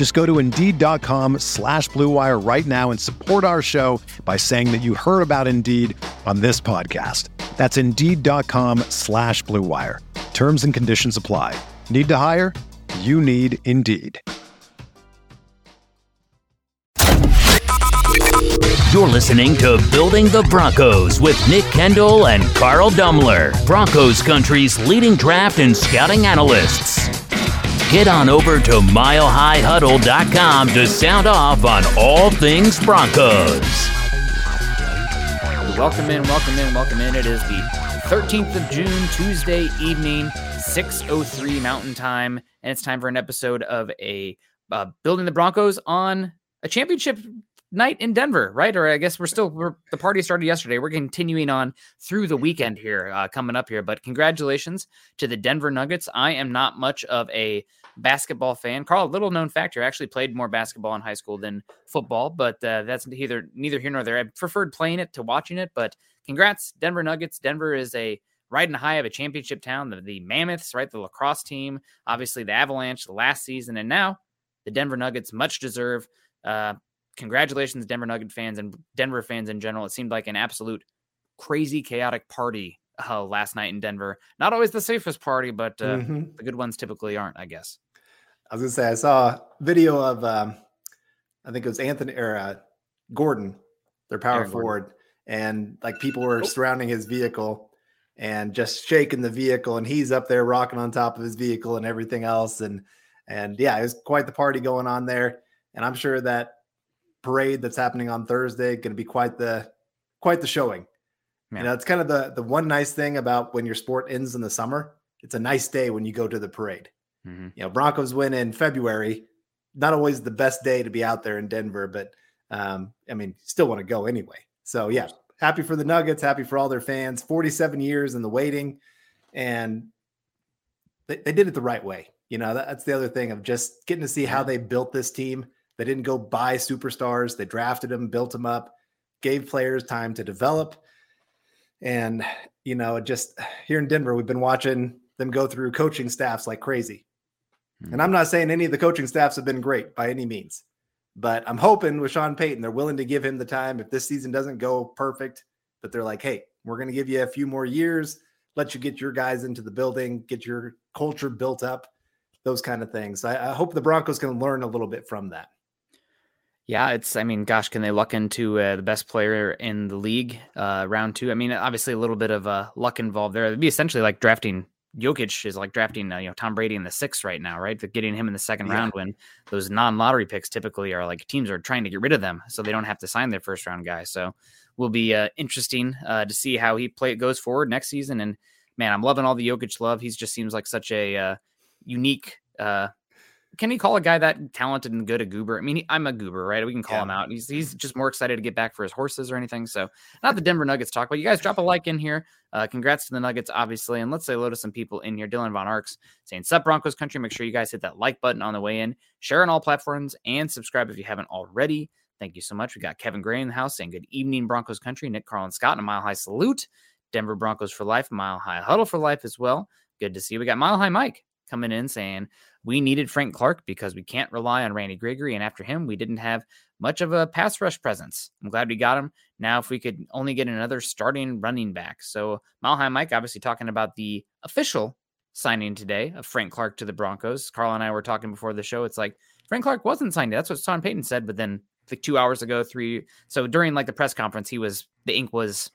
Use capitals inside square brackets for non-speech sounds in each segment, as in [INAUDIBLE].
Just go to Indeed.com slash BlueWire right now and support our show by saying that you heard about Indeed on this podcast. That's Indeed.com slash BlueWire. Terms and conditions apply. Need to hire? You need Indeed. You're listening to Building the Broncos with Nick Kendell and Carl Dumler, Broncos Country's leading draft and scouting analysts. Get on over to milehighhuddle.com to sound off on all things Broncos. Welcome in, welcome in, welcome in. It is the 13th of June, Tuesday evening, 6:03 Mountain Time, and it's time for an episode of a uh, Building the Broncos on a championship night in Denver, right? Or I guess we're still we're, the party started yesterday. We're continuing on through the weekend here, uh, coming up here. But congratulations to the Denver Nuggets. I am not much of a basketball fan. Carl, little known factor, I actually played more basketball in high school than football, but uh, that's neither neither here nor there. I preferred playing it to watching it. But congrats, Denver Nuggets. Denver is a riding high of a championship town. The, the Mammoths, right? The lacrosse team, obviously the Avalanche last season, and now the Denver Nuggets much deserve. Uh, congratulations, Denver Nugget fans and Denver fans in general. It seemed like an absolute crazy, chaotic party uh, last night in Denver. Not always the safest party, but uh, mm-hmm. the good ones typically aren't, I guess. I was gonna say I saw a video of um, I think it was Anthony or uh, Gordon, their power Aaron forward, Gordon. and like people were oh. surrounding his vehicle and just shaking the vehicle, and he's up there rocking on top of his vehicle and everything else, and and yeah, it was quite the party going on there, and I'm sure that parade that's happening on Thursday going to be quite the quite the showing. Man. You know, it's kind of the the one nice thing about when your sport ends in the summer. It's a nice day when you go to the parade. Mm-hmm. You know, Broncos win in February. Not always the best day to be out there in Denver, but um, I mean, still want to go anyway. So yeah, happy for the Nuggets, happy for all their fans. 47 years in the waiting, and they, they did it the right way. You know, that, that's the other thing of just getting to see how they built this team they didn't go buy superstars. They drafted them, built them up, gave players time to develop. And, you know, just here in Denver, we've been watching them go through coaching staffs like crazy. Mm-hmm. And I'm not saying any of the coaching staffs have been great by any means, but I'm hoping with Sean Payton, they're willing to give him the time. If this season doesn't go perfect, but they're like, hey, we're going to give you a few more years, let you get your guys into the building, get your culture built up, those kind of things. I, I hope the Broncos can learn a little bit from that. Yeah, it's. I mean, gosh, can they luck into uh, the best player in the league uh, round two? I mean, obviously a little bit of uh, luck involved there. It'd be essentially like drafting Jokic is like drafting uh, you know Tom Brady in the sixth right now, right? But getting him in the second yeah. round when those non-lottery picks typically are like teams are trying to get rid of them so they don't have to sign their first round guy. So will be uh, interesting uh, to see how he play goes forward next season. And man, I'm loving all the Jokic love. He just seems like such a uh, unique uh, can he call a guy that talented and good a goober? I mean, he, I'm a goober, right? We can call yeah. him out. He's he's just more excited to get back for his horses or anything. So, not the Denver Nuggets talk, but you guys drop a like in here. Uh, congrats to the Nuggets, obviously, and let's say hello to some people in here. Dylan Von Arks saying, "Sup Broncos country." Make sure you guys hit that like button on the way in, share on all platforms, and subscribe if you haven't already. Thank you so much. We got Kevin Gray in the house saying, "Good evening, Broncos country." Nick, Carl, and Scott, and a mile high salute. Denver Broncos for life, mile high huddle for life as well. Good to see. You. We got mile high Mike coming in saying we needed Frank Clark because we can't rely on Randy Gregory. And after him, we didn't have much of a pass rush presence. I'm glad we got him. Now, if we could only get another starting running back. So, High Mike obviously talking about the official signing today of Frank Clark to the Broncos. Carl and I were talking before the show. It's like Frank Clark wasn't signed. That's what Sean Payton said. But then, like two hours ago, three. So during like the press conference, he was the ink was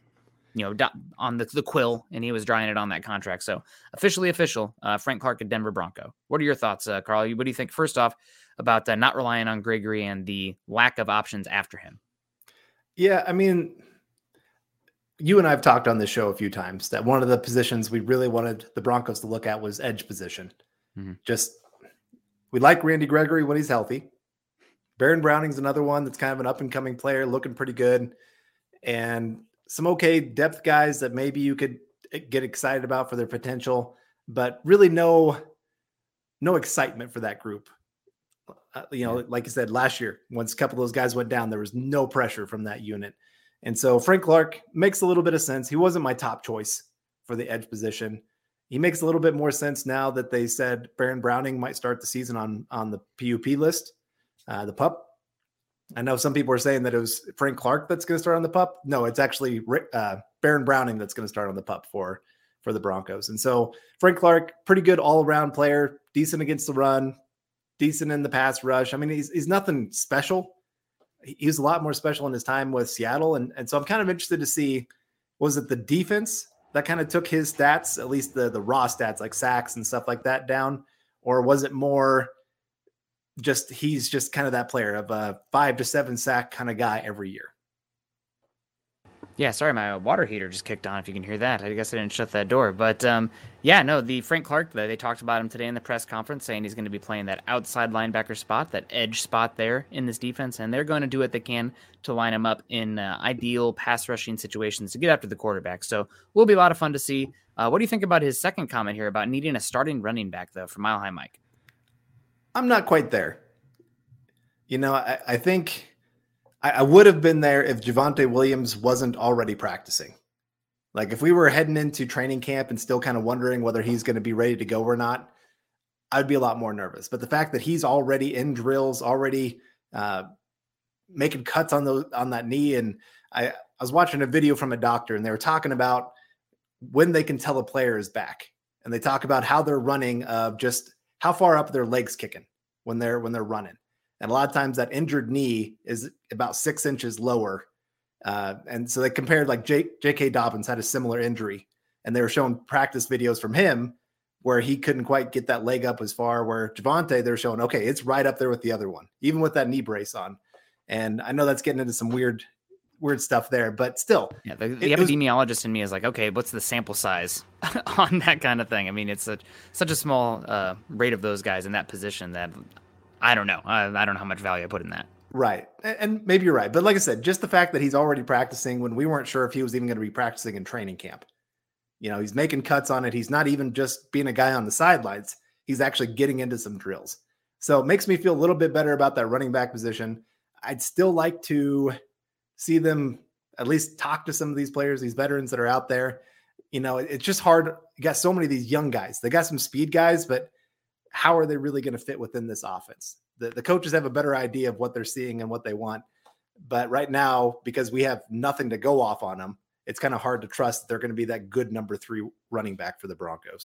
you know, on the, the quill and he was drawing it on that contract. So officially official, uh, Frank Clark, at Denver Bronco. What are your thoughts, uh, Carl? What do you think, first off, about uh, not relying on Gregory and the lack of options after him? Yeah, I mean, you and I have talked on this show a few times that one of the positions we really wanted the Broncos to look at was edge position. Mm-hmm. Just we like Randy Gregory when he's healthy. Baron Browning's another one that's kind of an up and coming player, looking pretty good. And some okay depth guys that maybe you could eh, get excited about for their potential, but really no no excitement for that group. Uh, you know, like I said last year, once a couple of those guys went down, there was no pressure from that unit. And so Frank Clark makes a little bit of sense. He wasn't my top choice for the edge position. He makes a little bit more sense now that they said Baron Browning might start the season on on the PUP list, uh, the pup I know some people are saying that it was Frank Clark that's going to start on the pup. No, it's actually uh, Baron Browning that's going to start on the pup for for the Broncos. And so Frank Clark, pretty good all around player, decent against the run, decent in the pass rush. I mean, he's he's nothing special. He was a lot more special in his time with Seattle, and and so I'm kind of interested to see was it the defense that kind of took his stats, at least the the raw stats like sacks and stuff like that down, or was it more just he's just kind of that player of a five to seven sack kind of guy every year. Yeah, sorry, my water heater just kicked on. If you can hear that, I guess I didn't shut that door. But um, yeah, no, the Frank Clark, they talked about him today in the press conference, saying he's going to be playing that outside linebacker spot, that edge spot there in this defense, and they're going to do what they can to line him up in uh, ideal pass rushing situations to get after the quarterback. So will be a lot of fun to see. Uh, what do you think about his second comment here about needing a starting running back though for Mile High Mike? I'm not quite there. You know, I, I think I, I, would have been there if Javonte Williams wasn't already practicing. Like if we were heading into training camp and still kind of wondering whether he's going to be ready to go or not, I'd be a lot more nervous. But the fact that he's already in drills, already uh, making cuts on those on that knee, and I, I was watching a video from a doctor, and they were talking about when they can tell a player is back, and they talk about how they're running of just how far up their legs kicking when they're when they're running. And a lot of times that injured knee is about six inches lower. Uh, and so they compared like J.K. Dobbins had a similar injury, and they were showing practice videos from him where he couldn't quite get that leg up as far. Where Javonte, they're showing okay, it's right up there with the other one, even with that knee brace on. And I know that's getting into some weird weird stuff there, but still. Yeah, the, the epidemiologist was, in me is like, okay, what's the sample size [LAUGHS] on that kind of thing? I mean, it's a, such a small uh, rate of those guys in that position that I don't know. I, I don't know how much value I put in that. Right. And maybe you're right. But like I said, just the fact that he's already practicing when we weren't sure if he was even going to be practicing in training camp. You know, he's making cuts on it. He's not even just being a guy on the sidelines, he's actually getting into some drills. So it makes me feel a little bit better about that running back position. I'd still like to see them at least talk to some of these players, these veterans that are out there. You know, it's just hard. You got so many of these young guys. They got some speed guys, but how are they really going to fit within this offense? The, the coaches have a better idea of what they're seeing and what they want. But right now, because we have nothing to go off on them, it's kind of hard to trust that they're going to be that good number three running back for the Broncos.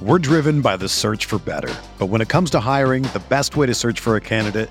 We're driven by the search for better. But when it comes to hiring, the best way to search for a candidate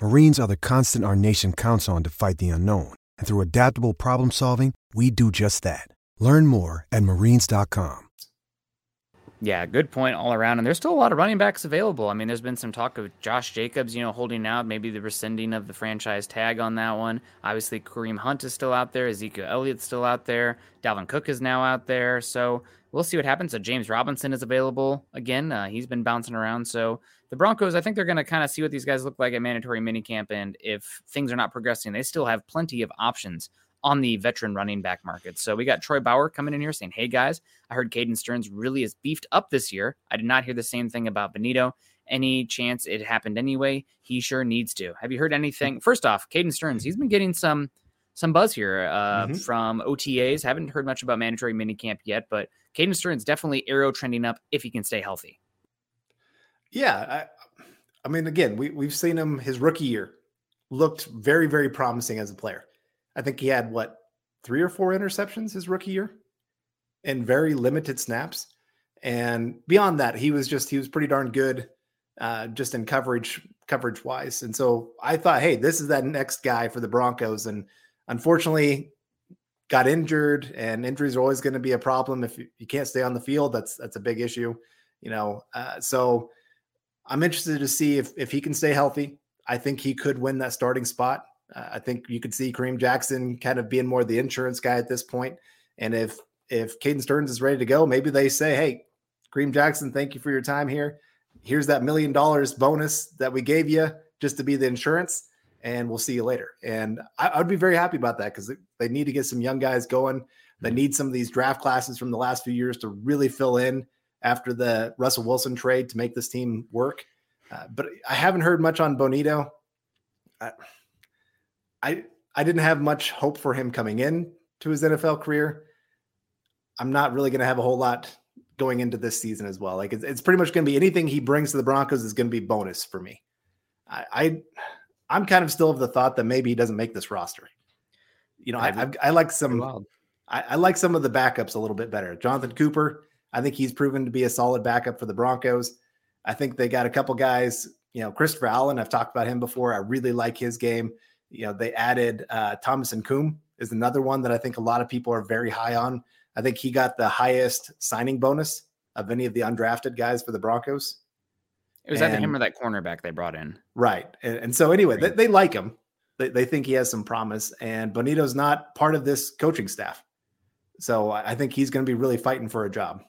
Marines are the constant our nation counts on to fight the unknown. And through adaptable problem solving, we do just that. Learn more at marines.com. Yeah, good point all around. And there's still a lot of running backs available. I mean, there's been some talk of Josh Jacobs, you know, holding out, maybe the rescinding of the franchise tag on that one. Obviously, Kareem Hunt is still out there. Ezekiel Elliott's still out there. Dalvin Cook is now out there. So we'll see what happens. So James Robinson is available again. Uh, he's been bouncing around. So the Broncos, I think they're going to kind of see what these guys look like at mandatory minicamp. And if things are not progressing, they still have plenty of options on the veteran running back market. So we got Troy Bauer coming in here saying, Hey guys, I heard Caden Sterns really is beefed up this year. I did not hear the same thing about Bonitto. Any chance it happened anyway? He sure needs to. Have you heard anything? First off, Caden Sterns, he's been getting some some buzz here uh, mm-hmm. from OTAs. Haven't heard much about mandatory minicamp yet, but Caden Sterns definitely arrow trending up if he can stay healthy. Yeah, I, I mean, again, we we've seen him his rookie year looked very very promising as a player. I think he had what three or four interceptions his rookie year and very limited snaps. And beyond that, he was just he was pretty darn good uh, just in coverage coverage wise. And so I thought, hey, this is that next guy for the Broncos. And unfortunately, got injured, and injuries are always going to be a problem if you, you, can't stay on the field. That's that's a big issue, you know. Uh, so I'm interested to see if if he can stay healthy. I think he could win that starting spot. Uh, I think you could see Kareem Jackson kind of being more the insurance guy at this point. And if if Caden Sterns is ready to go, maybe they say, "Hey, Kareem Jackson, thank you for your time here. Here's that million dollars bonus that we gave you just to be the insurance, and we'll see you later." And I, would be very happy about that because they need to get some young guys going. They need some of these draft classes from the last few years to really fill in after the Russell Wilson trade to make this team work. Uh, but I haven't heard much on Bonitto. I, I I didn't have much hope for him coming in to his NFL career. I'm not really going to have a whole lot going into this season as well. Like it's, it's pretty much going to be anything he brings to the Broncos is going to be bonus for me. I, I I'm kind of still of the thought that maybe he doesn't make this roster. You know, I, I, I like some I, I like some of the backups a little bit better. Jonathan Cooper, I think he's proven to be a solid backup for the Broncos. I think they got a couple guys. You know, Christopher Allen. I've talked about him before. I really like his game you know, they added uh, Thomas Incoom is another one that I think a lot of people are very high on. I think he got the highest signing bonus of any of the undrafted guys for the Broncos. It was and, either him or that cornerback they brought in. Right. And, and so anyway, they, they, like him. They, they think he has some promise. And Bonitto's not part of this coaching staff. So I think he's going to be really fighting for a job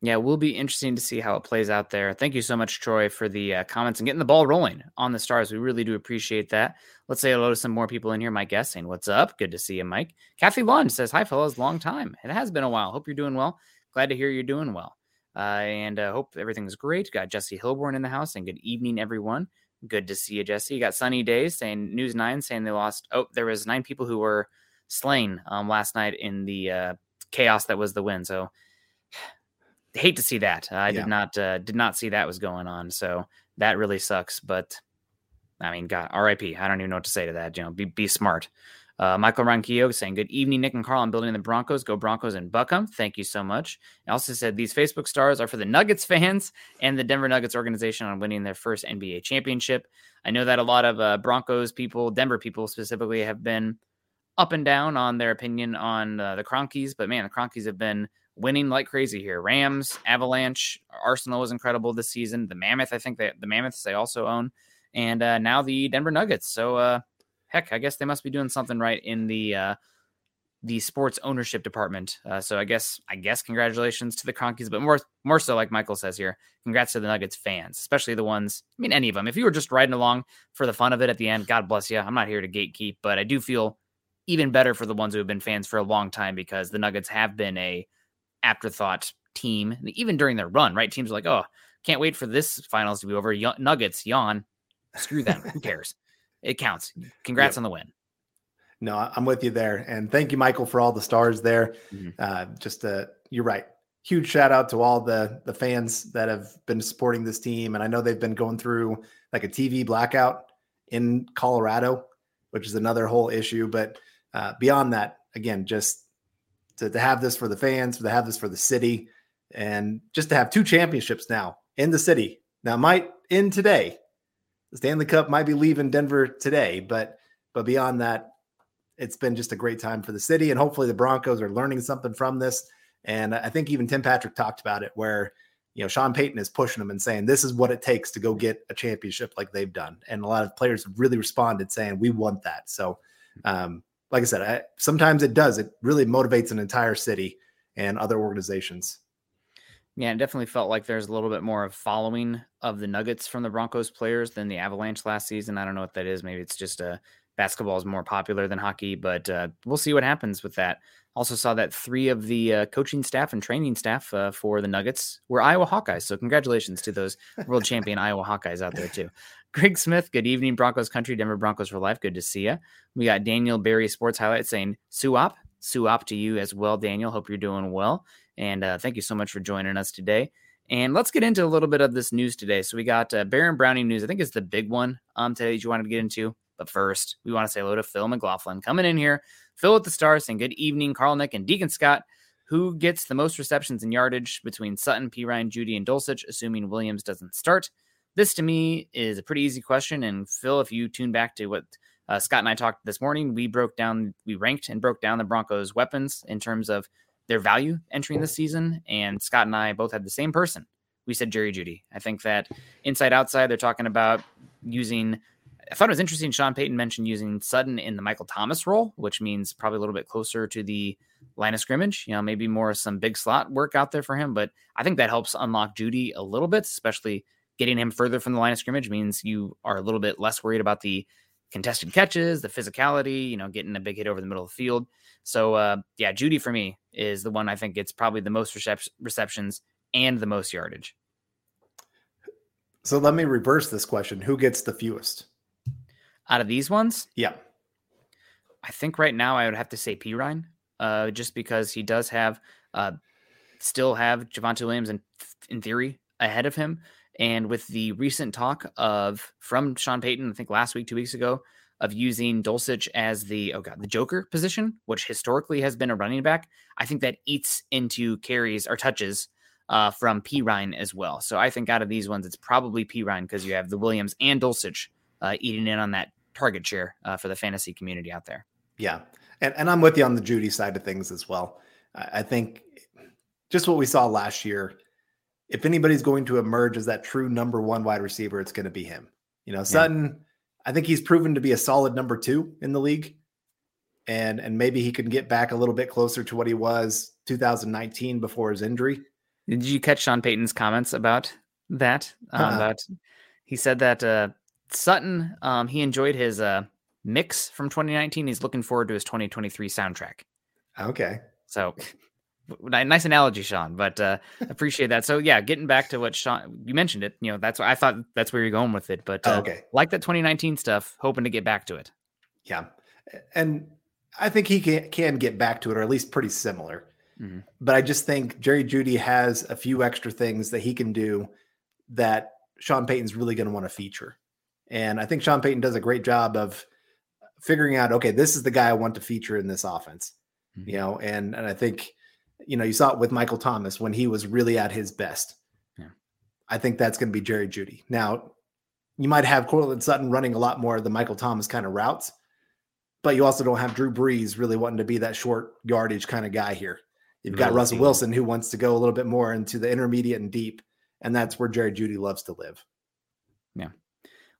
yeah, will be interesting to see how it plays out there. Thank you so much, Troy, for the uh, comments and getting the ball rolling on the stars. We really do appreciate that. Let's say hello to some more people in here. Mike saying, What's up? Good to see you, Mike. Kathy Lund says, Hi, fellas. Long time. It has been a while. Hope you're doing well. Glad to hear you're doing well. Uh, and uh, hope everything's great. Got Jesse Hilborn in the house and good evening, everyone. Good to see you, Jesse. You got Sunny Days saying, News 9 saying they lost. Oh, there was nine people who were slain um, last night in the uh, chaos that was the win. So, hate to see that. I yeah. did not uh, did not see that was going on. So that really sucks. But I mean, God, R.I.P. I don't even know what to say to that. You know, be be smart. Uh, Michael Ronquillo saying, Good evening, Nick and Carl. I'm building the Broncos. Go Broncos and Buckham. Thank you so much. I also said these Facebook stars are for the Nuggets fans and the Denver Nuggets organization on winning their first NBA championship. I know that a lot of uh, Broncos people, Denver people specifically, have been up and down on their opinion on uh, the Kroenkes, but man, the Kroenkes have been winning like crazy here. Rams, Avalanche, Arsenal was incredible this season. The Mammoth, I think that the Mammoths they also own, and uh, now the Denver Nuggets. So uh, heck, I guess they must be doing something right in the uh, the sports ownership department. Uh, so I guess I guess congratulations to the Kroenkes, but more more so, like Michael says here, congrats to the Nuggets fans, especially the ones. I mean, any of them. If you were just riding along for the fun of it at the end, God bless you. I'm not here to gatekeep, but I do feel even better for the ones who have been fans for a long time because the Nuggets have been a afterthought team, even during their run, right? Teams are like, oh, can't wait for this finals to be over. Y- Nuggets, yawn. Screw them. Who cares? It counts. Congrats on the win. No, I'm with you there. And thank you, Michael, for all the stars there. Mm-hmm. Uh, just uh, you're right. Huge shout out to all the the fans that have been supporting this team. And I know they've been going through like a TV blackout in Colorado, which is another whole issue. But uh, beyond that, again, just to, to have this for the fans, to have this for the city, and just to have two championships now in the city. Now, might end today. The Stanley Cup might be leaving Denver today, but but beyond that, it's been just a great time for the city, and hopefully the Broncos are learning something from this. And I think even Tim Patrick talked about it, where you know Sean Payton is pushing them and saying this is what it takes to go get a championship like they've done, and a lot of players have really responded saying we want that. So, um, like I said, I, sometimes it does. It really motivates an entire city and other organizations. Yeah, it definitely felt like there's a little bit more of following of the Nuggets from the Broncos players than the Avalanche last season. I don't know what that is. Maybe it's just a uh, basketball is more popular than hockey, but uh, we'll see what happens with that. Also saw that three of the uh, coaching staff and training staff uh, for the Nuggets were Iowa Hawkeyes. So congratulations to those world champion Iowa Hawkeyes out there too. Greg Smith, good evening, Broncos country, Denver Broncos for life. Good to see you. We got Daniel Barry Sports Highlight saying Suop, Suop to you as well, Daniel. Hope you're doing well. And uh, thank you so much for joining us today. And let's get into a little bit of this news today. So we got uh, Baron Browning news. I think it's the big one um, today that you wanted to get into. But first, we want to say hello to Phil McLaughlin coming in here. Phil with the stars saying good evening, Carl Nick and Deacon Scott. Who gets the most receptions and yardage between Sutton, Perine, Jeudy, and Dulcich, assuming Williams doesn't start? This to me is a pretty easy question. And Phil, if you tune back to what uh, Scott and I talked this morning, we broke down, we ranked and broke down the Broncos' weapons in terms of their value entering the season. And Scott and I both had the same person. We said Jerry Jeudy. I think that inside outside, they're talking about using. I thought it was interesting. Sean Payton mentioned using Sutton in the Michael Thomas role, which means probably a little bit closer to the line of scrimmage. You know, maybe more of some big slot work out there for him. But I think that helps unlock Jeudy a little bit, especially getting him further from the line of scrimmage means you are a little bit less worried about the contested catches, the physicality, you know, getting a big hit over the middle of the field. So, uh, yeah, Jeudy for me is the one I think gets probably the most recep- receptions and the most yardage. So let me reverse this question: Who gets the fewest out of these ones? Yeah, I think right now I would have to say Perine, uh, just because he does have, uh, still have Javonte Williams in in theory ahead of him, and with the recent talk of from Sean Payton, I think last week, two weeks ago, of using Dulcich as the oh god the Joker position, which historically has been a running back, I think that eats into carries or touches uh, from Perine as well. So I think out of these ones, it's probably Perine because you have the Williams and Dulcich uh, eating in on that target share uh, for the fantasy community out there. Yeah, and and I'm with you on the Jeudy side of things as well. I think just what we saw last year. If anybody's going to emerge as that true number one wide receiver, it's going to be him. You know, Sutton. Yeah I think he's proven to be a solid number two in the league. And and maybe he can get back a little bit closer to what he was 2019 before his injury. Did you catch Sean Payton's comments about that? Um, uh-huh. About he said that uh, Sutton um, he enjoyed his uh, mix from 2019. He's looking forward to his 2023 soundtrack. Okay. So nice analogy, Sean, but uh, [LAUGHS] appreciate that. So yeah, getting back to what Sean you mentioned it, you know, that's what I thought that's where you're going with it. But uh, oh, okay, like that 2019 stuff, hoping to get back to it. Yeah, and I think he can can get back to it, or at least pretty similar. Mm-hmm. But I just think Jerry Jeudy has a few extra things that he can do that Sean Payton's really going to want to feature. And I think Sean Payton does a great job of figuring out, okay, this is the guy I want to feature in this offense. Mm-hmm. You know, and and I think you know, you saw it with Michael Thomas when he was really at his best. Yeah. I think that's going to be Jerry Jeudy. Now, you might have Courtland Sutton running a lot more of the Michael Thomas kind of routes, but you also don't have Drew Brees really wanting to be that short yardage kind of guy here. You've got Russell Wilson who wants to go a little bit more into the intermediate and deep, and that's where Jerry Jeudy loves to live. Yeah.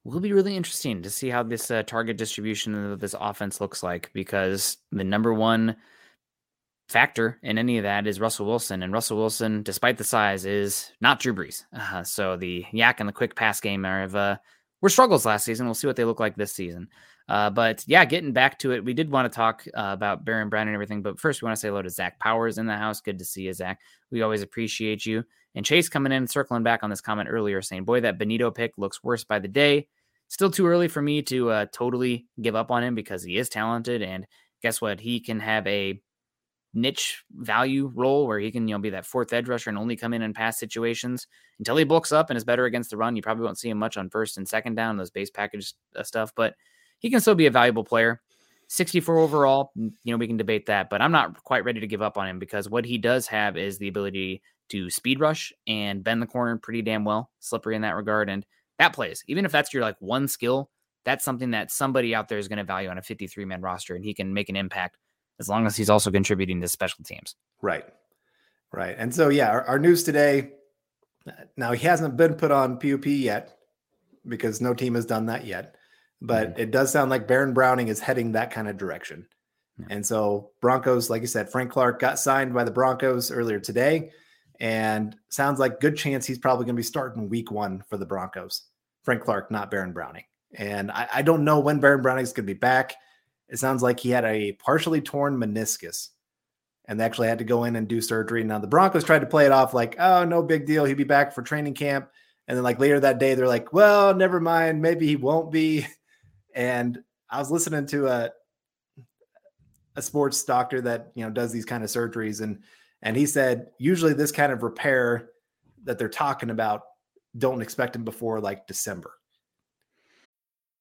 Will be really interesting to see how this uh, target distribution of this offense looks like because the number one factor in any of that is Russell Wilson. And Russell Wilson, despite the size, is not Drew Brees. Uh, so the YAC and the quick pass game are of, uh, were struggles last season. We'll see what they look like this season. Uh, but yeah, getting back to it, we did want to talk uh, about Baron Brown and everything. But first, we want to say hello to Zach Powers in the house. Good to see you, Zach. We always appreciate you. And Chase coming in, circling back on this comment earlier, saying, "Boy, that Bonitto pick looks worse by the day." Still too early for me to uh, totally give up on him because he is talented, and guess what? He can have a niche value role where he can, you know, be that fourth edge rusher and only come in in pass situations until he bulks up and is better against the run. You probably won't see him much on first and second down, those base package uh, stuff, but he can still be a valuable player. 64 overall, you know, we can debate that, but I'm not quite ready to give up on him because what he does have is the ability to speed rush and bend the corner pretty damn well, slippery in that regard. And that plays, even if that's your like one skill, that's something that somebody out there is going to value on a 53 man roster and he can make an impact as long as he's also contributing to special teams. Right. Right. And so, yeah, our, our news today now he hasn't been put on PUP yet because no team has done that yet. But mm-hmm. it does sound like Baron Browning is heading that kind of direction. Yeah. And so Broncos, like you said, Frank Clark got signed by the Broncos earlier today. And sounds like good chance he's probably going to be starting week one for the Broncos. Frank Clark, not Baron Browning. And I, I don't know when Baron Browning is going to be back. It sounds like he had a partially torn meniscus and they actually had to go in and do surgery. Now the Broncos tried to play it off like, oh, no big deal. He'll be back for training camp. And then like later that day, they're like, well, never mind. Maybe he won't be. [LAUGHS] And I was listening to a a sports doctor that you know does these kind of surgeries, and and he said usually this kind of repair that they're talking about don't expect him before like December.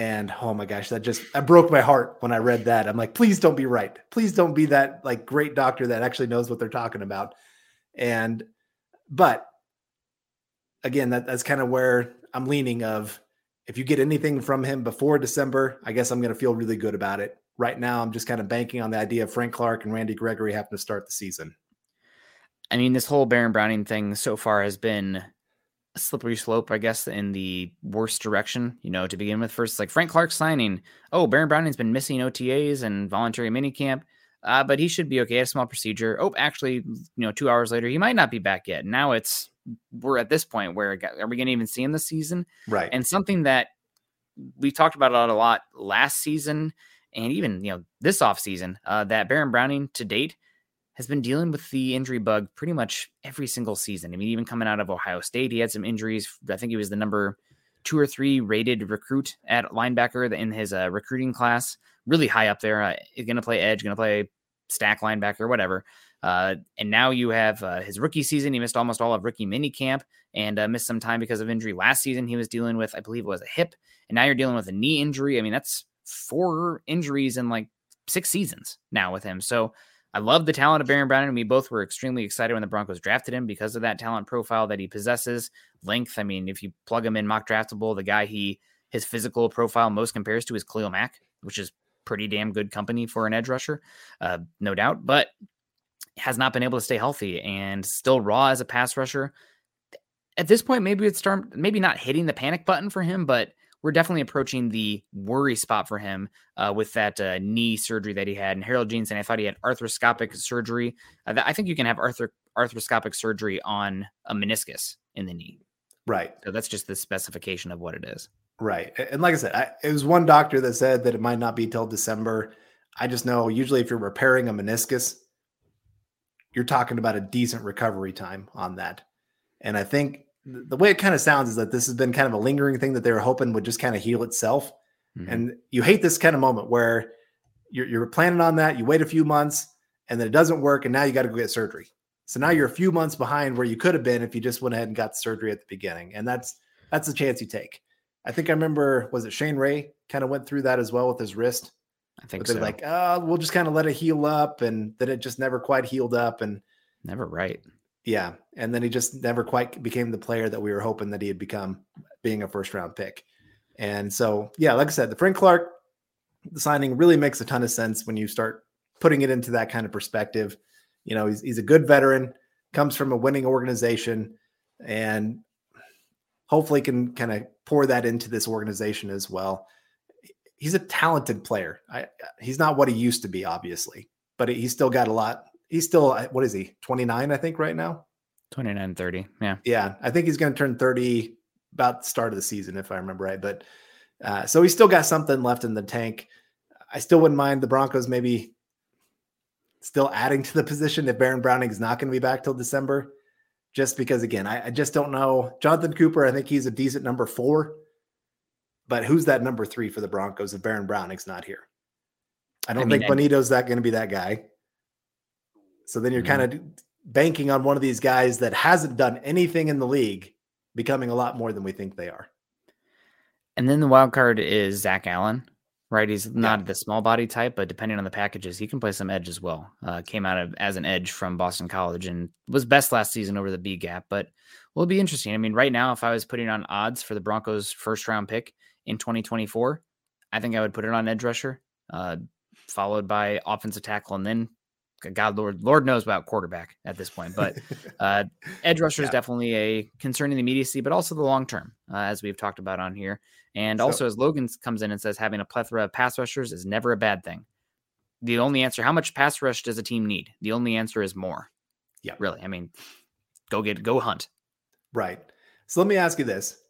And oh my gosh, that just that broke my heart when I read that. I'm like, please don't be right. Please don't be that like great doctor that actually knows what they're talking about. And but again, that, that's kind of where I'm leaning of if you get anything from him before December, I guess I'm going to feel really good about it. Right now, I'm just kind of banking on the idea of Frank Clark and Randy Gregory having to start the season. I mean, this whole Baron Browning thing so far has been slippery slope, I guess, in the worst direction, you know, to begin with. First, like Frank Clark signing. Oh, Baron Browning's been missing OTAs and voluntary minicamp, uh, but he should be okay. A small procedure. Oh, actually, you know, two hours later, he might not be back yet. Now it's, we're at this point where are we going to even see him this season? Right. And something that we talked about a lot last season and even, you know, this off season, uh, that Baron Browning to date has been dealing with the injury bug pretty much every single season. I mean, even coming out of Ohio State, he had some injuries. I think he was the number two or three rated recruit at linebacker in his uh, recruiting class, really high up there. Uh, going to play edge, going to play stack linebacker, whatever. Uh, and now you have uh, his rookie season. He missed almost all of rookie mini camp and uh, missed some time because of injury. Last season, he was dealing with, I believe it was a hip. And now you're dealing with a knee injury. I mean, that's four injuries in like six seasons now with him. So I love the talent of Baron Brown, and we both were extremely excited when the Broncos drafted him because of that talent profile that he possesses. Length, I mean, if you plug him in MockDraftable, the guy he his physical profile most compares to is Khalil Mack, which is pretty damn good company for an edge rusher, uh, no doubt. But has not been able to stay healthy and still raw as a pass rusher. At this point, maybe it's start, maybe not hitting the panic button for him, but we're definitely approaching the worry spot for him uh, with that uh, knee surgery that he had. And Harold Jeanson, I thought he had arthroscopic surgery. Uh, I think you can have arthro- arthroscopic surgery on a meniscus in the knee. Right. So that's just the specification of what it is. Right. And like I said, I, it was one doctor that said that it might not be till December. I just know usually if you're repairing a meniscus, you're talking about a decent recovery time on that. And I think the way it kind of sounds is that this has been kind of a lingering thing that they were hoping would just kind of heal itself. Mm-hmm. And you hate this kind of moment where you're, you're planning on that, you wait a few months, and then it doesn't work, and now you got to go get surgery. So now you're a few months behind where you could have been if you just went ahead and got surgery at the beginning. And that's that's the chance you take. I think I remember was it Shane Ray kind of went through that as well with his wrist. I think so. Like, oh, we'll just kind of let it heal up, and then it just never quite healed up, and never right. Yeah. And then he just never quite became the player that we were hoping that he had become being a first round pick. And so, yeah, like I said, the Frank Clark signing really makes a ton of sense when you start putting it into that kind of perspective. You know, he's, he's a good veteran, comes from a winning organization, and hopefully can kind of pour that into this organization as well. He's a talented player. I, he's not what he used to be, obviously, but he's still got a lot. He's still, what is he, 29, I think, right now? 29 30. Yeah. Yeah. I think he's going to turn 30 about the start of the season, if I remember right. But uh, so he's still got something left in the tank. I still wouldn't mind the Broncos maybe still adding to the position if Baron Browning is not going to be back till December. Just because, again, I, I just don't know. Jonathan Cooper, I think he's a decent number four, but who's that number three for the Broncos if Baron Browning's not here? I don't I mean, think Bonitto's that going to be that guy. So then you're mm-hmm. kind of banking on one of these guys that hasn't done anything in the league becoming a lot more than we think they are. And then the wild card is Zach Allen, right? He's not yeah. the small body type, but depending on the packages, he can play some edge as well. Uh, came out of as an edge from Boston College and was best last season over the B gap, but will be interesting. I mean, right now, if I was putting on odds for the Broncos' first round pick in 2024, I think I would put it on edge rusher, uh, followed by offensive tackle, and then God, Lord, Lord knows about quarterback at this point, but [LAUGHS] uh, edge rusher yeah. is definitely a concern in the immediacy, but also the long term, uh, as we've talked about on here. And so, also, as Logan comes in and says, having a plethora of pass rushers is never a bad thing. The only answer, how much pass rush does a team need? The only answer is more. Yeah, really. I mean, go get, go hunt. Right. So let me ask you this,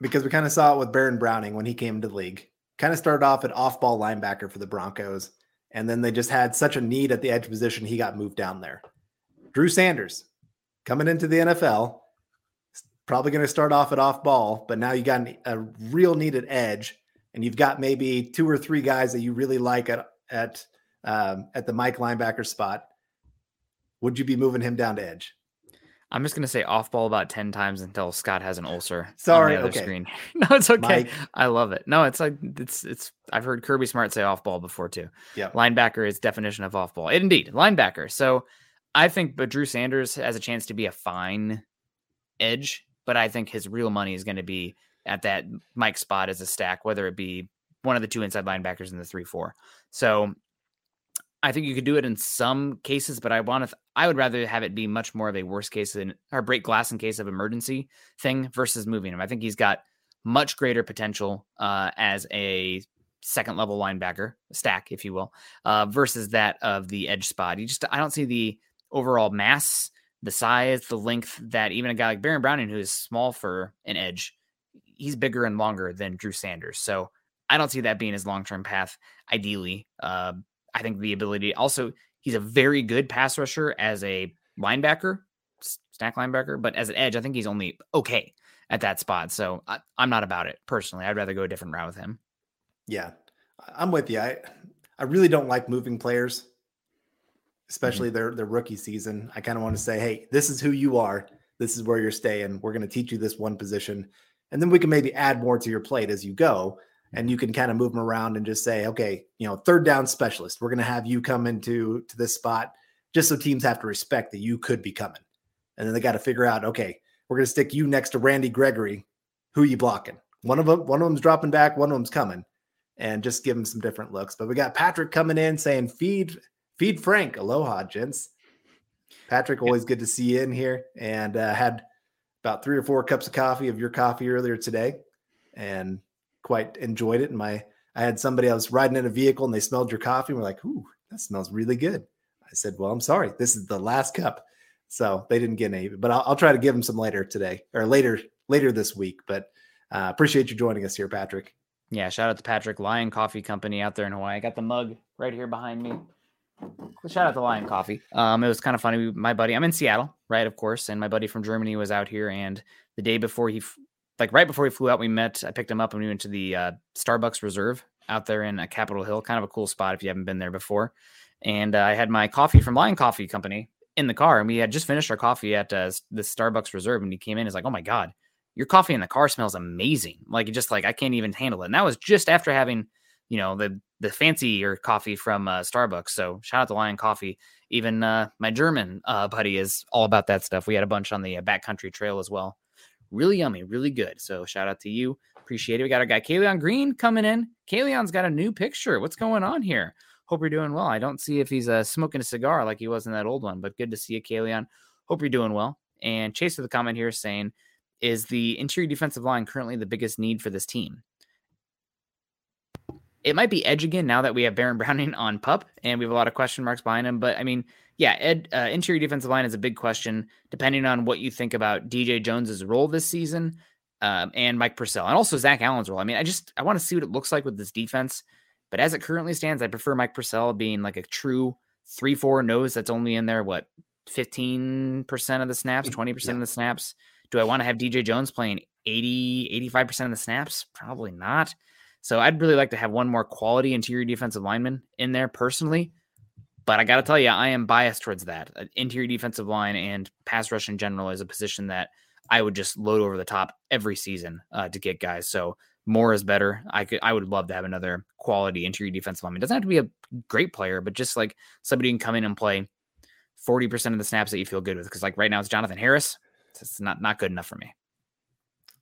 because we kind of saw it with Baron Browning when he came to the league. Kind of started off at off-ball linebacker for the Broncos and then they just had such a need at the edge position, he got moved down there. Drew Sanders coming into the NFL, probably going to start off at off ball, but now you got a real needed edge, and you've got maybe two or three guys that you really like at at um, at the Mike linebacker spot. Would you be moving him down to edge? I'm just gonna say off ball about ten times until Scott has an ulcer. Sorry, on the other okay. Screen. [LAUGHS] no, it's okay. Mike. I love it. No, it's like it's it's. I've heard Kirby Smart say off ball before too. Yeah, linebacker is definition of off ball. Indeed, linebacker. So I think, but Drew Sanders has a chance to be a fine edge, but I think his real money is going to be at that Mike spot as a stack, whether it be one of the two inside linebackers in the three four. So I think you could do it in some cases, but I want to. Th- I would rather have it be much more of a worst case than or break glass in case of emergency thing versus moving him. I think he's got much greater potential uh, as a second level linebacker stack, if you will, uh, versus that of the edge spot. You just I don't see the overall mass, the size, the length that even a guy like Baron Browning, who is small for an edge, he's bigger and longer than Drew Sanders. So I don't see that being his long term path. Ideally, uh, I think the ability also he's a very good pass rusher as a linebacker, stack linebacker, but as an edge, I think he's only okay at that spot. So I, am not about it personally. I'd rather go a different route with him. Yeah, I'm with you. I I really don't like moving players, especially mm-hmm. their their rookie season. I kind of want to say, hey, this is who you are. This is where you're staying. We're going to teach you this one position, and then we can maybe add more to your plate as you go and you can kind of move them around and just say, okay, you know, third down specialist, we're going to have you come into to this spot just so teams have to respect that you could be coming. And then they got to figure out, okay, we're going to stick you next to Randy Gregory. Who you blocking? One of them, one of them's dropping back, one of them's coming, and just give them some different looks. But we got Patrick coming in saying, feed, feed Frank. Aloha, gents. Patrick, always good to see you in here. And uh, had about three or four cups of coffee of your coffee earlier today. And quite enjoyed it. And my I had somebody I was riding in a vehicle and they smelled your coffee and were like, "Ooh, that smells really good." I said, "Well, I'm sorry, this is the last cup." So they didn't get any, but I'll, I'll try to give them some later today or later later this week. But uh, appreciate you joining us here, Patrick. Yeah, shout out to Patrick Lion Coffee Company out there in Hawaii. I got the mug right here behind me. Shout out to Lion Coffee. Um, it was kind of funny. My buddy, I'm in Seattle, right? Of course, and my buddy from Germany was out here, and the day before he like right before we flew out, we met. I picked him up and we went to the uh, Starbucks Reserve out there in uh, Capitol Hill. Kind of a cool spot if you haven't been there before. And uh, I had my coffee from Lion Coffee Company in the car, and we had just finished our coffee at uh, the Starbucks Reserve. And he came in, he's like, "Oh my god, your coffee in the car smells amazing! Like just like I can't even handle it." And that was just after having, you know, the the fancier coffee from uh, Starbucks. So shout out to Lion Coffee. Even uh, my German uh, buddy is all about that stuff. We had a bunch on the uh, backcountry trail as well really yummy, really good. So shout out to you. Appreciate it. We got our guy Kaleon Green coming in. Kaleon's got a new picture. What's going on here? Hope you're doing well. I don't see if he's uh, smoking a cigar like he was in that old one, but good to see you, Kaleon. Hope you're doing well. And Chase with a comment here saying, is the interior defensive line currently the biggest need for this team? It might be edge again now that we have Baron [LAUGHS] Browning on pup and we have a lot of question marks behind him. But I mean, yeah, Ed, uh, interior defensive line is a big question, depending on what you think about DJ Jones's role this season um, and Mike Purcell, and also Zach Allen's role. I mean, I just I want to see what it looks like with this defense. But as it currently stands, I prefer Mike Purcell being like a true three-four nose that's only in there what fifteen percent of the snaps, twenty percent yeah. of the snaps. Do I want to have DJ Jones playing 80, 85% of the snaps? Probably not. So I'd really like to have one more quality interior defensive lineman in there personally. But I got to tell you, I am biased towards that. Uh, interior defensive line and pass rush in general is a position that I would just load over the top every season uh, to get guys. So more is better. I could, I would love to have another quality interior defensive lineman. It doesn't have to be a great player, but just like somebody can come in and play 40% of the snaps that you feel good with. Cause like right now it's Jonathan Harris. It's not, not good enough for me.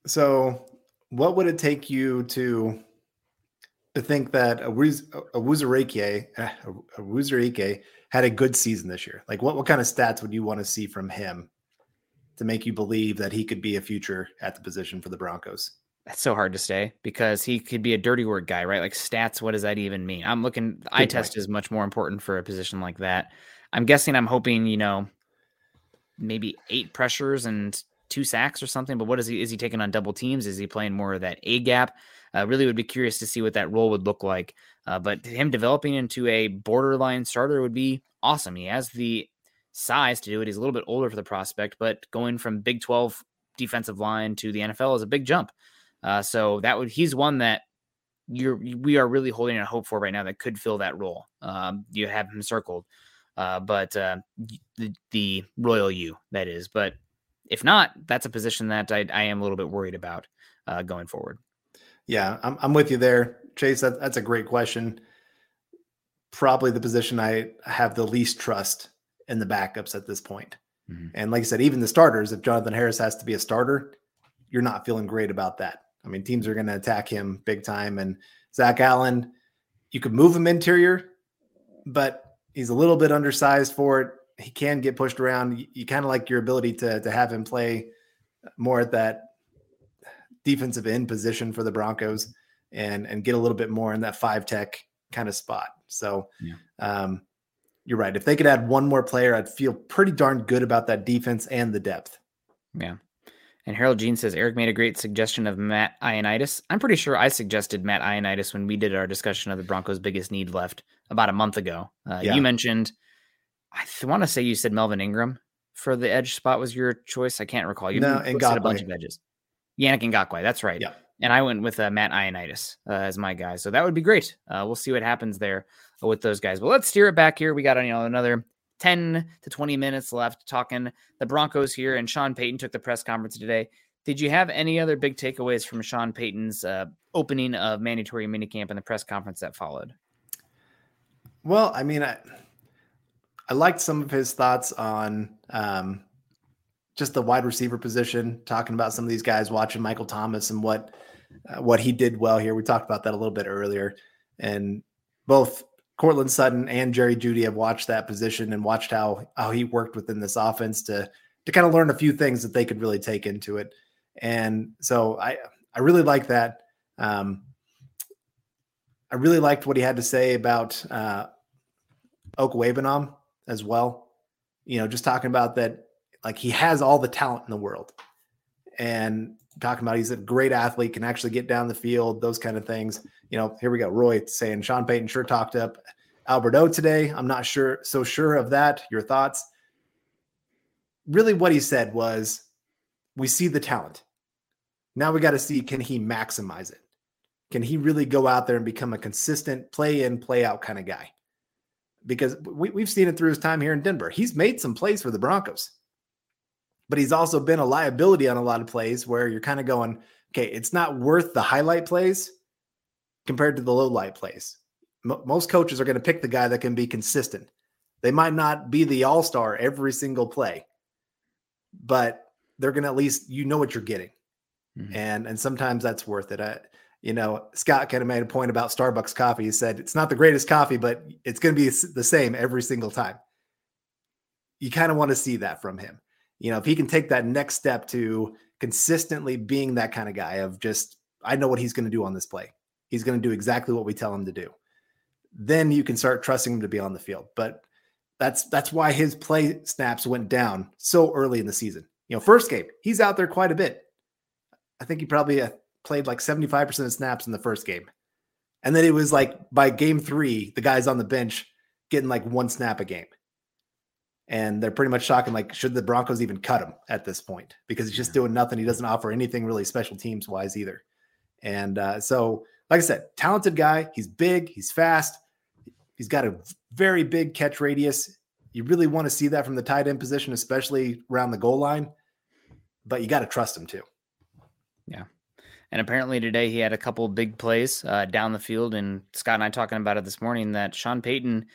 So what would it take you to to think that Uwazurike, a Wuzurike eh, had a good season this year? Like, what, what kind of stats would you want to see from him to make you believe that he could be a future at the position for the Broncos? That's so hard to say because he could be a dirty word guy, right? Like stats, what does that even mean? I'm looking, Good eye point. test is much more important for a position like that. I'm guessing, I'm hoping, you know, maybe eight pressures and two sacks or something. But what is he? Is he taking on double teams? Is he playing more of that A gap? Uh, really would be curious to see what that role would look like. Uh, but him developing into a borderline starter would be awesome. He has the size to do it. He's a little bit older for the prospect, but going from Big 12 defensive line to the NFL is a big jump. Uh, so that would he's one that you're we are really holding a hope for right now that could fill that role. Um, you have him circled, uh, but uh, the, the royal you that is. But if not, that's a position that I, I am a little bit worried about uh, going forward. Yeah, I'm, I'm with you there, Chase. That, that's a great question. Probably the position I have the least trust in the backups at this point. Mm-hmm. And like I said, even the starters, if Jonathan Harris has to be a starter, you're not feeling great about that. I mean, teams are going to attack him big time. And Zach Allen, you could move him interior, but he's a little bit undersized for it. He can get pushed around. You, you kind of like your ability to to have him play more at that defensive end position for the Broncos and and get a little bit more in that five tech kind of spot. So yeah. um, you're right. If they could add one more player, I'd feel pretty darn good about that defense and the depth. Yeah. And Harold Jean says Eric made a great suggestion of Matt Ioannidis. I'm pretty sure I suggested Matt Ioannidis when we did our discussion of the Broncos' biggest need left about a month ago. Uh, yeah. You mentioned, I th- want to say you said Melvin Ingram for the edge spot was your choice. I can't recall. You no, and got a bunch of edges. Yannick Ngakoue. That's right. Yeah. And I went with uh, Matt Ioannidis uh, as my guy. So that would be great. Uh, we'll see what happens there with those guys. But let's steer it back here. We got you know another 10 to 20 minutes left talking the Broncos here. And Sean Payton took the press conference today. Did you have any other big takeaways from Sean Payton's uh, opening of mandatory minicamp and the press conference that followed? Well, I mean, I, I liked some of his thoughts on um, just the wide receiver position, talking about some of these guys, watching Michael Thomas and what uh, what he did well here. We talked about that a little bit earlier, and both Courtland Sutton and Jerry Jeudy have watched that position and watched how how he worked within this offense to to kind of learn a few things that they could really take into it. And so I I really like that. Um, I really liked what he had to say about uh, Okwuegbunam as well. You know, just talking about that like he has all the talent in the world. And talking about he's a great athlete, can actually get down the field, those kind of things. You know, here we go. Roy saying Sean Payton sure talked up Albert O today. I'm not sure so sure of that. Your thoughts? Really, what he said was we see the talent. Now we got to see can he maximize it? Can he really go out there and become a consistent play in, play out kind of guy? Because we, we've seen it through his time here in Denver. He's made some plays for the Broncos but he's also been a liability on a lot of plays where you're kind of going, okay, it's not worth the highlight plays compared to the low light plays. M- most coaches are going to pick the guy that can be consistent. They might not be the all star every single play, but they're going to at least, you know what you're getting. mm-hmm. and and sometimes that's worth it. I, you know, Scott kind of made a point about Starbucks coffee. He said it's not the greatest coffee, but it's going to be the same every single time. You kind of want to see that from him. You know, if he can take that next step to consistently being that kind of guy of just, I know what he's going to do on this play. He's going to do exactly what we tell him to do. Then you can start trusting him to be on the field. But that's that's why his play snaps went down so early in the season. You know, first game, he's out there quite a bit. I think he probably uh, played like 75% of snaps in the first game. And then it was like by game three, the guys on the bench getting like one snap a game. And they're pretty much shocking, like, should the Broncos even cut him at this point? Because he's just doing nothing. He doesn't offer anything really special teams wise either. And uh, so, like I said, talented guy. He's big, he's fast, he's got a very big catch radius. You really want to see that from the tight end position, especially around the goal line. But you got to trust him too. Yeah. And apparently today he had a couple big plays uh, down the field. And Scott and I talking about it this morning that Sean Payton,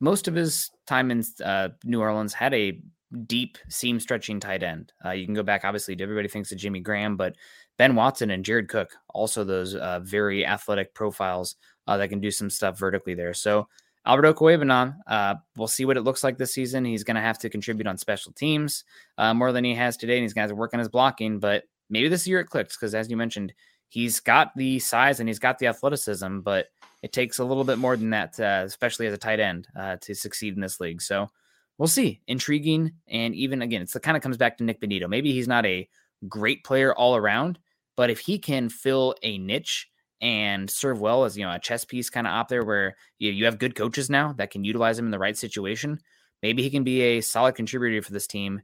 most of his time in uh, New Orleans, had a deep seam stretching tight end. Uh, you can go back, obviously, everybody thinks of Jimmy Graham, but Ben Watson and Jared Cook, also those uh, very athletic profiles uh, that can do some stuff vertically there. So Albert Okwuegbunam, uh, we'll see what it looks like this season. He's going to have to contribute on special teams uh, more than he has today, and he's going to have to work on his blocking. But maybe this year it clicks because, as you mentioned, he's got the size and he's got the athleticism, but it takes a little bit more than that, uh, especially as a tight end, uh, to succeed in this league. So we'll see. Intriguing, and even again, it's the kind of comes back to Nick Bonitto. Maybe he's not a great player all around, but if he can fill a niche and serve well as you know a chess piece kind of out there where you, you have good coaches now that can utilize him in the right situation, maybe he can be a solid contributor for this team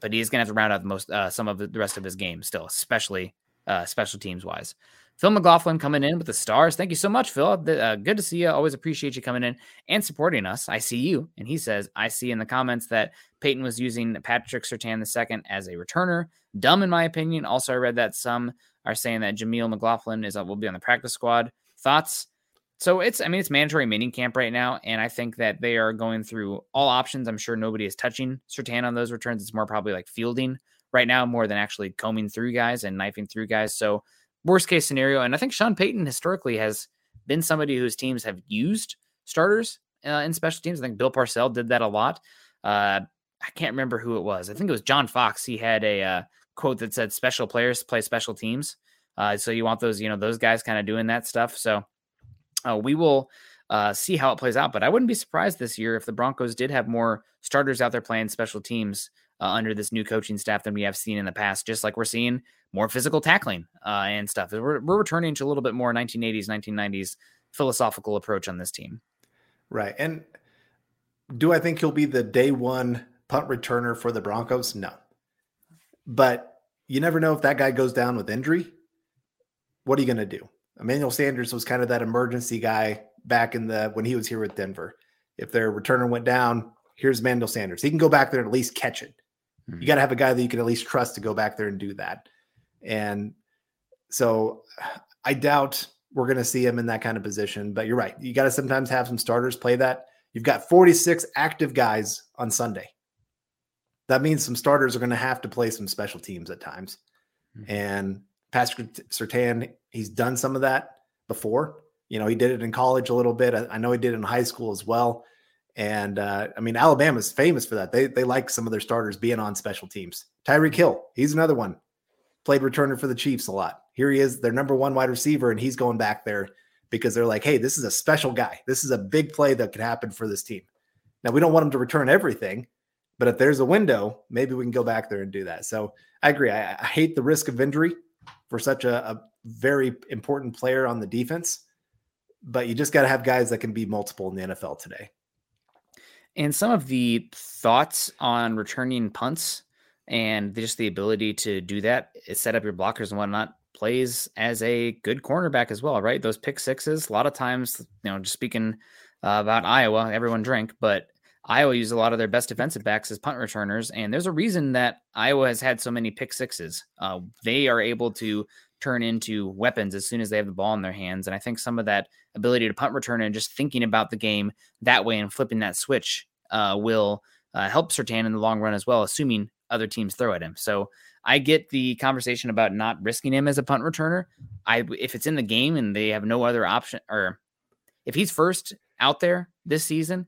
but he's going to have to round out most uh, some of the rest of his game still, especially uh, special teams wise. Phil McLaughlin coming in with the stars. Thank you so much, Phil. Uh, good to see you. Always appreciate you coming in and supporting us. I see you. And he says, I see in the comments that Peyton was using Patrick Surtain II as a returner. Dumb, in my opinion. Also, I read that some are saying that Jaleel McLaughlin is uh, will be on the practice squad. Thoughts? So it's, I mean, it's mandatory minicamp right now, and I think that they are going through all options. I'm sure nobody is touching Surtain on those returns. It's more probably like fielding right now, more than actually combing through guys and knifing through guys. So worst case scenario, and I think Sean Payton historically has been somebody whose teams have used starters uh, in special teams. I think Bill Parcell did that a lot. Uh, I can't remember who it was. I think it was John Fox. He had a uh, quote that said, "Special players play special teams." Uh, so you want those, you know, those guys kind of doing that stuff. So uh, we will uh, see how it plays out. But I wouldn't be surprised this year if the Broncos did have more starters out there playing special teams uh, under this new coaching staff than we have seen in the past. Just like we're seeing more physical tackling uh, and stuff. We're, we're returning to a little bit more 1980s, 1990s philosophical approach on this team. Right. And do I think he'll be the day one punt returner for the Broncos? No. But you never know if that guy goes down with injury. What are you going to do? Emmanuel Sanders was kind of that emergency guy back in the when he was here with Denver. If their returner went down, here's Emmanuel Sanders. He can go back there and at least catch it. Mm-hmm. You got to have a guy that you can at least trust to go back there and do that. And so I doubt we're going to see him in that kind of position. But you're right. You got to sometimes have some starters play that. You've got 46 active guys on Sunday. That means some starters are going to have to play some special teams at times. Mm-hmm. And Patrick Surtain, he's done some of that before. You know, he did it in college a little bit. I, I know he did it in high school as well. And uh, I mean, Alabama's famous for that. They they like some of their starters being on special teams. Tyreek Hill, he's another one. Played returner for the Chiefs a lot. Here he is, their number one wide receiver, and he's going back there because they're like, hey, this is a special guy. This is a big play that could happen for this team. Now we don't want him to return everything, but if there's a window, maybe we can go back there and do that. So I agree. I, I hate the risk of injury for such a, a very important player on the defense. But you just got to have guys that can be multiple in the NFL today. And some of the thoughts on returning punts and just the ability to do that, set up your blockers and whatnot, plays as a good cornerback as well, right? Those pick sixes, a lot of times, you know, just speaking uh, about Iowa, everyone drink, but Iowa uses a lot of their best defensive backs as punt returners, and there's a reason that Iowa has had so many pick sixes. Uh, they are able to turn into weapons as soon as they have the ball in their hands, and I think some of that ability to punt return and just thinking about the game that way and flipping that switch uh, will uh, help Surtain in the long run as well, assuming other teams throw at him. So I get the conversation about not risking him as a punt returner. I if it's in the game and they have no other option, or if he's first out there this season,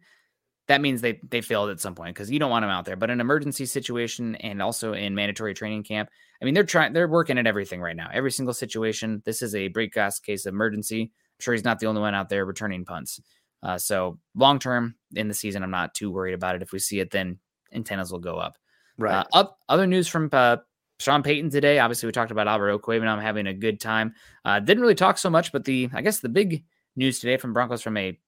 that means they they failed at some point because you don't want them out there. But an emergency situation and also in mandatory training camp, I mean they're trying they're working at everything right now. Every single situation. This is a break glass case of emergency. I'm sure he's not the only one out there returning punts. Uh, so long term in the season, I'm not too worried about it. If we see it, then antennas will go up. Right. Uh, up other news from uh, Sean Payton today. Obviously, we talked about Albert. I'm having a good time. Uh, didn't really talk so much, but the I guess the big news today from Broncos from a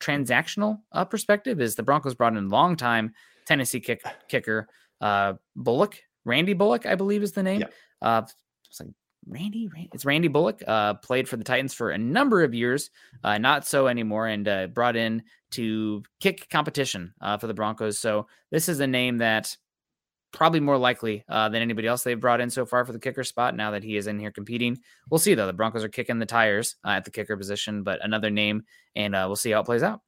transactional uh, perspective is the Broncos brought in longtime Tennessee kick, [SIGHS] kicker uh, Bullock, Randy Bullock, I believe is the name. Yeah. Uh, it's like Randy, it's Randy Bullock. Uh, played for the Titans for a number of years, uh, not so anymore, and uh, brought in to kick competition uh, for the Broncos. So this is a name that probably more likely uh, than anybody else they've brought in so far for the kicker spot. Now that he is in here competing, we'll see though. The Broncos are kicking the tires uh, at the kicker position, but another name, and uh, we'll see how it plays out.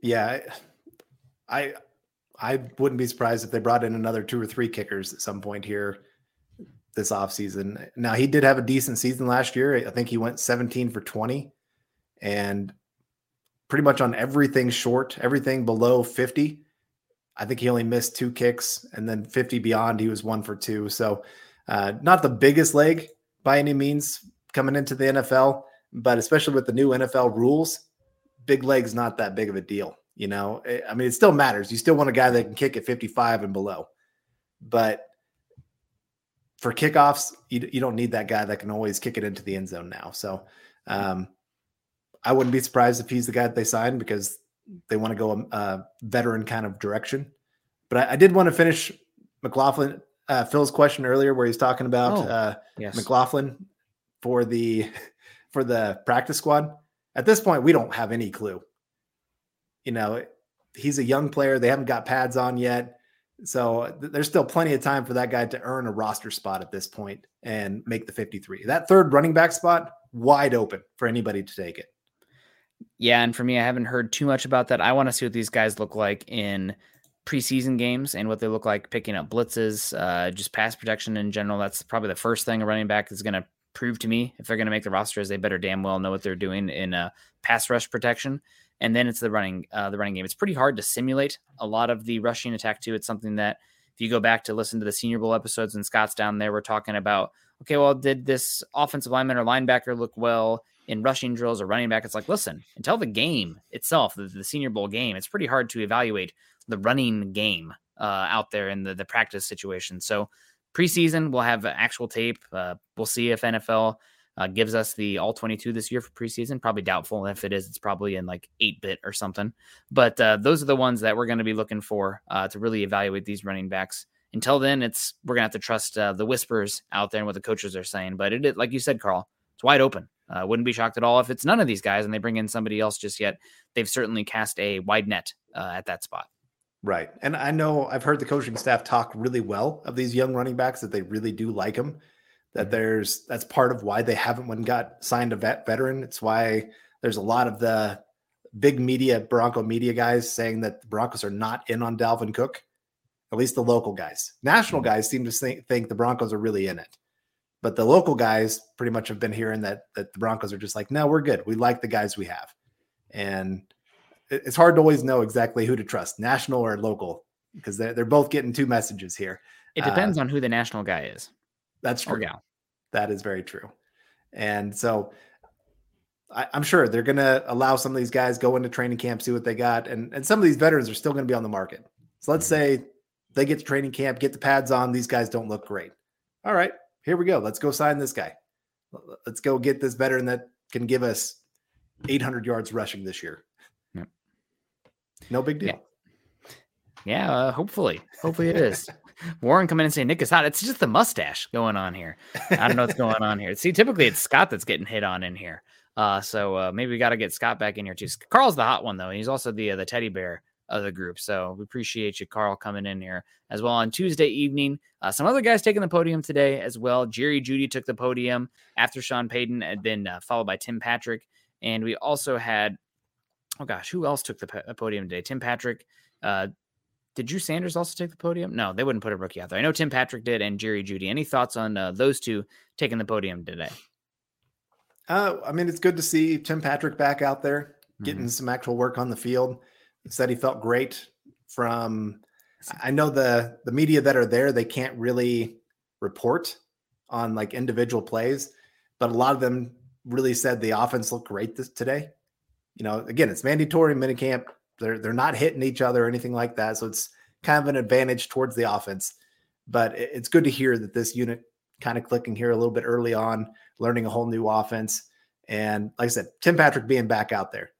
Yeah, I I wouldn't be surprised if they brought in another two or three kickers at some point here this offseason. Now he did have a decent season last year. I think he went 17 for 20 and pretty much on everything short, everything below 50 I think he only missed two kicks, and then 50 beyond, he was one for two. So, uh, not the biggest leg by any means coming into the NFL, but especially with the new NFL rules, big leg's not that big of a deal. You know, I mean, it still matters. You still want a guy that can kick at 55 and below, but for kickoffs, you, you don't need that guy that can always kick it into the end zone now. So, um, I wouldn't be surprised if he's the guy that they signed because they want to go a, a veteran kind of direction. But I, I did want to finish McLaughlin uh, Phil's question earlier, where he's talking about Oh, uh, yes. McLaughlin for the [LAUGHS] for the practice squad. At this point, we don't have any clue. You know, he's a young player; they haven't got pads on yet, so th- there's still plenty of time for that guy to earn a roster spot at this point and make the 53. That third running back spot wide open for anybody to take it. Yeah, and for me, I haven't heard too much about that. I want to see what these guys look like in preseason games and what they look like picking up blitzes, uh, just pass protection in general. That's probably the first thing a running back is going to prove to me if they're going to make the roster. Is they better damn well know what they're doing in uh, pass rush protection, and then it's the running uh, the running game. It's pretty hard to simulate a lot of the rushing attack too. It's something that if you go back to listen to the Senior Bowl episodes and Scott's down there, we're talking about okay, well, did this offensive lineman or linebacker look well? In rushing drills or running back, it's like, listen, until the game itself, the, the Senior Bowl game, it's pretty hard to evaluate the running game uh, out there in the, the practice situation. So preseason, we'll have actual tape. Uh, we'll see if NFL uh, gives us the all 22 this year for preseason. Probably doubtful. If it is, it's probably in like 8 bit or something. But uh, those are the ones that we're going to be looking for uh, to really evaluate these running backs. Until then, it's we're gonna have to trust uh, the whispers out there and what the coaches are saying. But it, like you said, Carl, it's wide open. Uh, wouldn't be shocked at all if it's none of these guys and they bring in somebody else just yet. They've certainly cast a wide net uh, at that spot. Right. And I know I've heard the coaching staff talk really well of these young running backs that they really do like them. That there's that's part of why they haven't when got signed a vet veteran. It's why there's a lot of the big media Bronco media guys saying that the Broncos are not in on Dalvin Cook. At least the local guys. National guys seem to think, think the Broncos are really in it. But the local guys pretty much have been hearing that that the Broncos are just like, no, we're good. We like the guys we have, and it's hard to always know exactly who to trust, national or local, because they're they're both getting two messages here. It Uh, depends on who the national guy is That's true. gal. That is very true. And so I, I'm sure they're going to allow some of these guys go into training camp, see what they got, and and some of these veterans are still going to be on the market. So let's say they get to training camp, get the pads on. These guys don't look great. All right, here we go. Let's go sign this guy. Let's go get this veteran that can give us 800 yards rushing this year. Yep. No big deal. Yeah. Yeah, uh, hopefully. Hopefully it is. [LAUGHS] Warren come in and say Nick is hot. It's just the mustache going on here. I don't know what's going on here. See, typically it's Scott that's getting hit on in here. Uh, so uh, maybe we got to get Scott back in here too. Carl's the hot one though. He's also the uh, the teddy bear of the group. So we appreciate you, Carl, coming in here as well on Tuesday evening. Uh, some other guys taking the podium today as well. Jerry Jeudy took the podium after Sean Payton, and then uh, followed by Tim Patrick. And we also had, oh gosh, who else took the po- podium today? Tim Patrick. Uh, did Drew Sanders also take the podium? No, they wouldn't put a rookie out there. I know Tim Patrick did and Jerry Jeudy. Any thoughts on uh, those two taking the podium today? Uh, I mean, it's good to see Tim Patrick back out there getting mm-hmm. some actual work on the field. Said he felt great from. I know the the media that are there they can't really report on like individual plays, but a lot of them really said the offense looked great this, today. You know, again, it's mandatory minicamp. They're they're not hitting each other or anything like that, so it's kind of an advantage towards the offense. But it's good to hear that this unit kind of clicking here a little bit early on, learning a whole new offense. And like I said, Tim Patrick being back out there.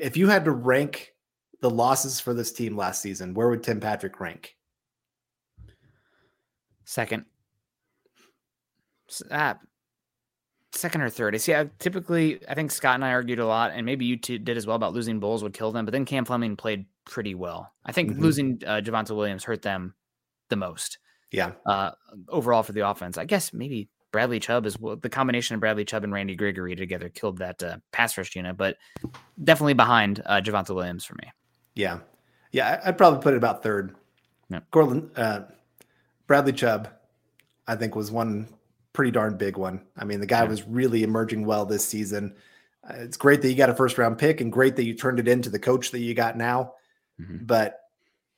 If you had to rank the losses for this team last season, where would Tim Patrick rank? Second. Uh, second or third. I see. I typically, I think Scott and I argued a lot, and maybe you two did as well about losing Bolles would kill them. But then Cam Fleming played pretty well. I think mm-hmm. losing uh, Javonte Williams hurt them the most. Yeah. Uh, overall for the offense, I guess maybe Bradley Chubb is well, the combination of Bradley Chubb and Randy Gregory together killed that uh, pass rush unit, but definitely behind uh, Javonte Williams for me. Yeah. Yeah. I'd probably put it about third. Yeah. Courtland, uh, Bradley Chubb, I think was one pretty darn big one. I mean, the guy yeah. was really emerging well this season. Uh, it's great that you got a first round pick and great that you turned it into the coach that you got now. Mm-hmm. But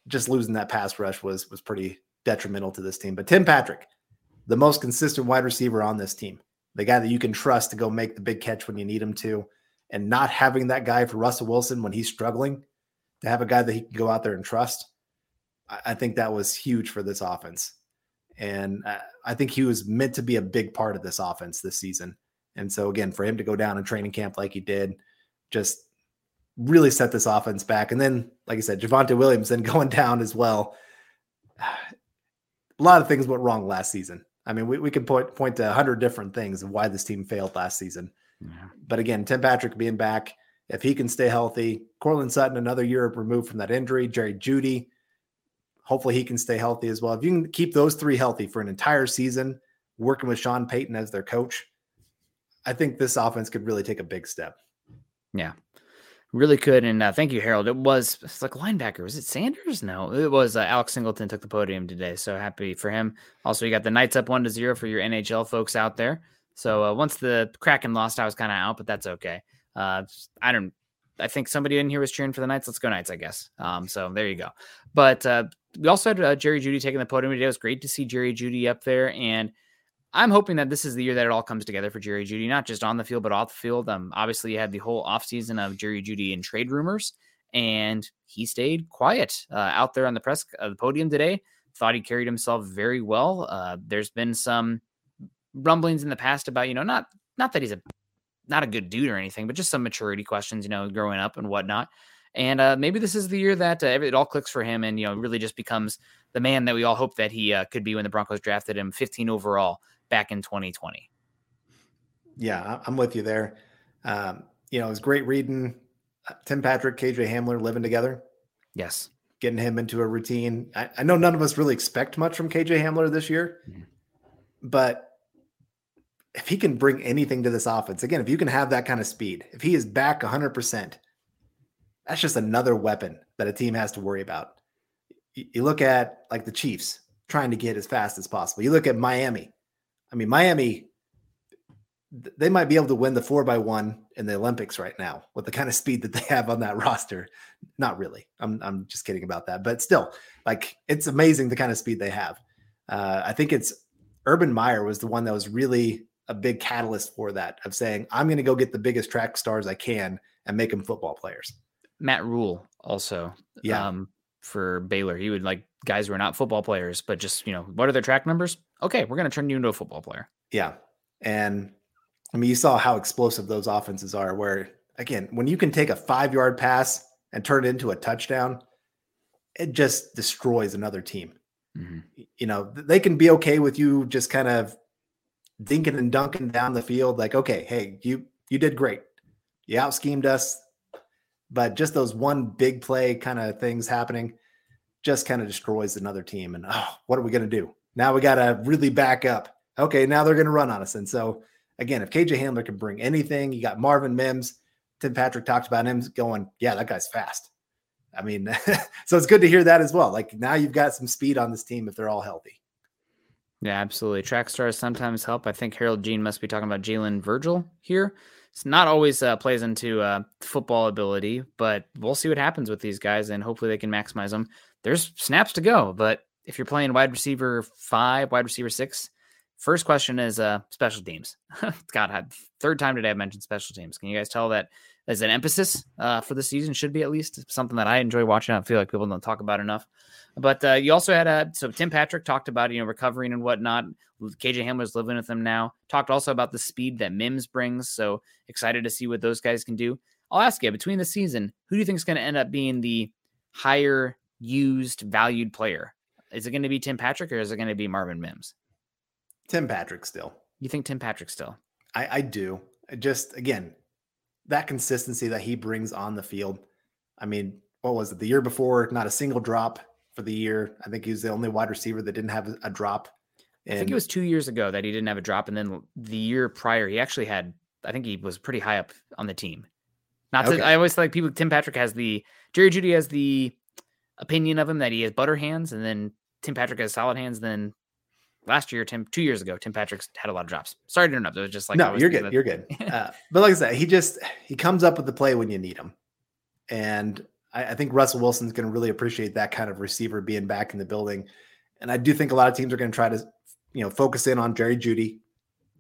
just losing that pass rush was was pretty detrimental to this team. But Tim Patrick, the most consistent wide receiver on this team, the guy that you can trust to go make the big catch when you need him to, and not having that guy for Russell Wilson when he's struggling, to have a guy that he can go out there and trust, I think that was huge for this offense. And I think he was meant to be a big part of this offense this season. And so, again, for him to go down in training camp like he did, just really set this offense back. And then, like I said, Javonte Williams then [LAUGHS] going down as well. [SIGHS] A lot of things went wrong last season. I mean, we, we could point point to a hundred different things of why this team failed last season. Yeah. But again, Tim Patrick being back, if he can stay healthy, Courtland Sutton another year removed from that injury, Jerry Jeudy, hopefully he can stay healthy as well. If you can keep those three healthy for an entire season, working with Sean Payton as their coach, I think this offense could really take a big step. Yeah, really could. And uh, thank you, Harold. It was it's like linebacker. Was it Sanders? No, it was uh, Alex Singleton took the podium today. So happy for him. Also, you got the Knights up one to zero for your NHL folks out there. So uh, once the Kraken lost, I was kind of out, but that's okay. Uh, I don't. I think somebody in here was cheering for the Knights. Let's go Knights, I guess. Um, so there you go. But uh, we also had uh, Jerry Jeudy taking the podium today. It was great to see Jerry Jeudy up there, and I'm hoping that this is the year that it all comes together for Jerry Jeudy, not just on the field, but off the field. Um, obviously, you had the whole offseason of Jerry Jeudy and trade rumors, and he stayed quiet uh, out there on the press uh, the podium today. Thought he carried himself very well. Uh, there's been some rumblings in the past about you know not not that he's a not a good dude or anything, but just some maturity questions, you know, growing up and whatnot. And uh, maybe this is the year that uh, it all clicks for him, and you know, really just becomes the man that we all hope that he uh, could be when the Broncos drafted him 15 overall back in 2020. Yeah, I'm with you there. Um, you know, it was great reading uh, Tim Patrick, KJ Hamler living together. Yes. Getting him into a routine. I, I know none of us really expect much from KJ Hamler this year, mm-hmm. but if he can bring anything to this offense, again, if you can have that kind of speed, if he is back 100%, that's just another weapon that a team has to worry about. You look at like the Chiefs trying to get as fast as possible. You look at Miami I mean, Miami, they might be able to win the four by one in the Olympics right now with the kind of speed that they have on that [LAUGHS] roster. Not really. I'm I'm just kidding about that, but still, like it's amazing the kind of speed they have. Uh, I think it's Urban Meyer was the one that was really a big catalyst for that of saying I'm going to go get the biggest track stars I can and make them football players. Matt Rhule also, yeah, um, for Baylor, he would like guys who are not football players, but just you know what are their track numbers? okay, we're going to turn you into a football player. Yeah. And I mean, you saw how explosive those offenses are, where again, when you can take a five yard pass and turn it into a touchdown, it just destroys another team. Mm-hmm. You know, they can be okay with you just kind of dinking and dunking down the field, like, okay, hey, you you did great. You out schemed us. But just those one big play kind of things happening just kind of destroys another team. And oh, what are we going to do? Now we got to really back up. Okay, now they're going to run on us. And so, again, if KJ Hamler can bring anything, you got Marvin Mims. Tim Patrick talked about him going, yeah, that guy's fast. I mean, [LAUGHS] so it's good to hear that as well. Like now you've got some speed on this team if they're all healthy. Yeah, absolutely. Track stars sometimes help. I think Harold Jean must be talking about Jalen Virgil here. It's not always uh, plays into uh, football ability, but we'll see what happens with these guys, and hopefully they can maximize them. There's snaps to go, but if you're playing wide receiver five, wide receiver six, first question is uh, special teams. [LAUGHS] God, third time today I've mentioned special teams. Can you guys tell that as an emphasis uh, for the season? Should be at least something that I enjoy watching. I feel like people don't talk about enough. But uh, you also had a so Tim Patrick talked about you know recovering and whatnot. KJ Hamler's living with them now. Talked also about the speed that Mims brings. So excited to see what those guys can do. I'll ask you between the season, who do you think is going to end up being the higher used, valued player? Is it going to be Tim Patrick or is it going to be Marvin Mims? Tim Patrick still. You think Tim Patrick still? I, I do. Just again, that consistency that he brings on the field. I mean, what was it the year before? Not a single drop for the year. I think he was the only wide receiver that didn't have a drop. And I think it was two years ago that he didn't have a drop, and then the year prior he actually had. I think he was pretty high up on the team. Not to, I always like people. Tim Patrick has the Jerry Jeudy has the opinion of him that he has butter hands, and then Tim Patrick has solid hands. Then last year, Tim, two years ago, Tim Patrick's had a lot of drops. Sorry to interrupt. It was just like no, you're good. That. You're good. [LAUGHS] Uh, but like I said, he just he comes up with the play when you need him, and I, I think Russell Wilson's going to really appreciate that kind of receiver being back in the building. And I do think a lot of teams are going to try to, you know, focus in on Jerry Jeudy,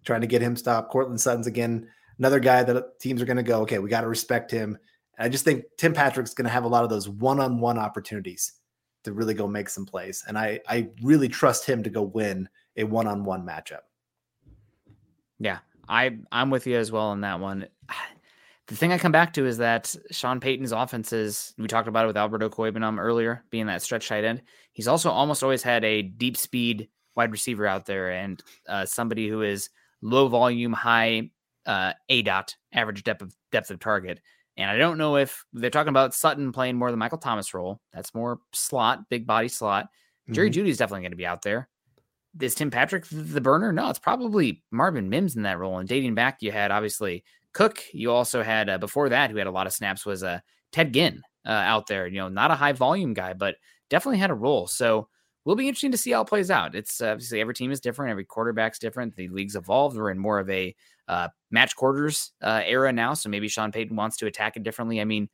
trying to get him stopped. Courtland Sutton's again another guy that teams are going to go, okay, we got to respect him. And I just think Tim Patrick's going to have a lot of those one-on-one opportunities to really go make some plays. And I I really trust him to go win a one-on-one matchup. Yeah, I I'm with you as well on that one [SIGHS] the thing I come back to is that Sean Payton's offenses, we talked about it with Albert Okwuegbunam earlier, being that stretch tight end. He's also almost always had a deep speed wide receiver out there and uh, somebody who is low volume, high uh, aDOT, average depth of depth of target. And I don't know if they're talking about Sutton playing more the Michael Thomas role. That's more slot, big body slot. Jerry mm-hmm. Jeudy's definitely going to be out there. Is Tim Patrick the burner? No, it's probably Marvin Mims in that role. And dating back, you had obviously Cook, you also had uh, before that, who had a lot of snaps, was uh, Ted Ginn uh, out there. You know, not a high volume guy, but definitely had a role. So will be interesting to see how it plays out. It's uh, obviously every team is different, every quarterback's different. The league's evolved. We're in more of a uh, match quarters uh, era now, so maybe Sean Payton wants to attack it differently. I mean,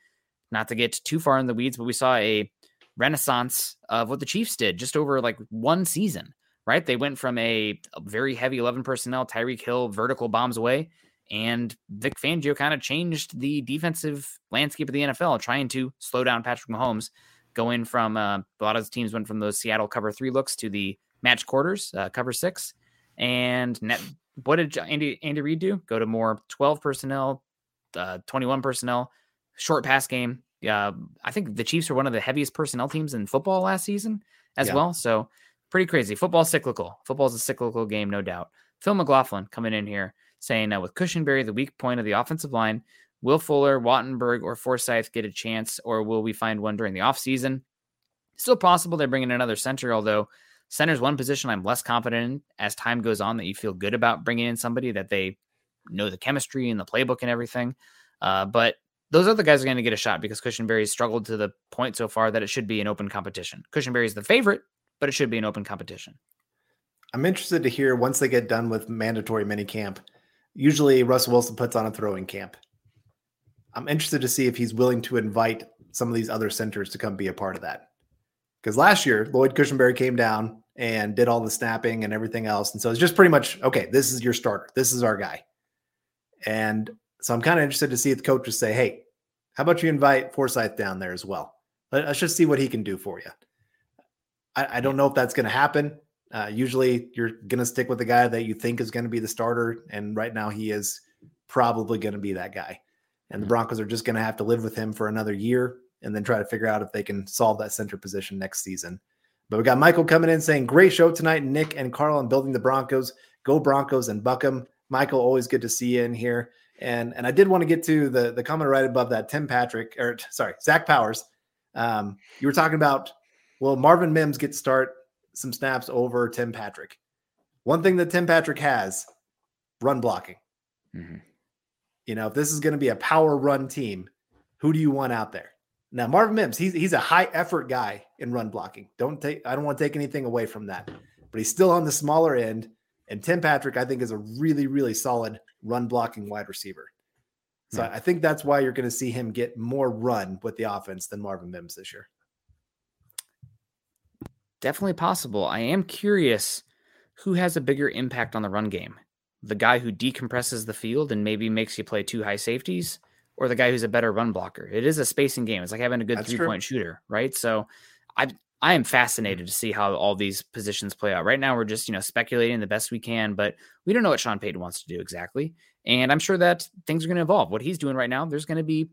not to get too far in the weeds, but we saw a renaissance of what the Chiefs did just over like one season. Right, they went from a, very heavy eleven personnel, Tyreek Hill vertical bombs away and Vic Fangio kind of changed the defensive landscape of the NFL, trying to slow down Patrick Mahomes, going from uh, a lot of teams went from those Seattle cover three looks to the match quarters, uh, cover six. And net, what did Andy Andy Reid do? Go to more 12 personnel, uh, 21 personnel, short pass game. Uh, I think the Chiefs were one of the heaviest personnel teams in football last season as yeah. well. So pretty crazy. Football cyclical. Football is a cyclical game, no doubt. Phil McLaughlin coming in here saying that with Cushenberry the weak point of the offensive line, will Fuller, Wattenberg, or Forsyth get a chance, or will we find one during the offseason? Still possible they're bringing another center, although center's one position I'm less confident in as time goes on that you feel good about bringing in somebody that they know the chemistry and the playbook and everything. Uh, but those other guys are going to get a shot because Cushenberry's struggled to the point so far that it should be an open competition. Cushenberry's the favorite, but it should be an open competition. I'm interested to hear once they get done with mandatory minicamp usually Russell Wilson puts on a throwing camp. I'm interested to see if he's willing to invite some of these other centers to come be a part of that. Because last year, Lloyd Cushenberry came down and did all the snapping and everything else. And so it's just pretty much, okay, this is your starter. This is our guy. And so I'm kind of interested to see if the coaches say, hey, how about you invite Forsyth down there as well? Let's just see what he can do for you. I, I don't know if that's going to happen. Uh, usually you're going to stick with the guy that you think is going to be the starter. And right now he is probably going to be that guy. And the mm-hmm. Broncos are just going to have to live with him for another year and then try to figure out if they can solve that center position next season. But we got Michael coming in saying, Great show tonight, Nick and Carl on building the Broncos. Go Broncos and Buck 'Em. Michael, always good to see you in here. And and I did want to get to the, the comment right above that. Tim Patrick, or sorry, Zach Powers. Um, you were talking about, well, Marvin Mims get start some snaps over Tim Patrick. One thing that Tim Patrick has run blocking. Mm-hmm. You know, if this is going to be a power run team, who do you want out there? Now Marvin Mims, he's he's a high effort guy in run blocking. Don't take I don't want to take anything away from that, but he's still on the smaller end. And Tim Patrick, I think, is a really really solid run blocking wide receiver. So hmm. I think that's why you're going to see him get more run with the offense than Marvin Mims this year. Definitely possible. I am curious who has a bigger impact on the run game. The guy who decompresses the field and maybe makes you play two high safeties, or the guy who's a better run blocker. It is a spacing game. It's like having a good three point shooter, right? So I I am fascinated to see how all these positions play out. Right now, we're just you know speculating the best we can, but we don't know what Sean Payton wants to do exactly. And I'm sure that things are going to evolve. What he's doing right now, there's going to be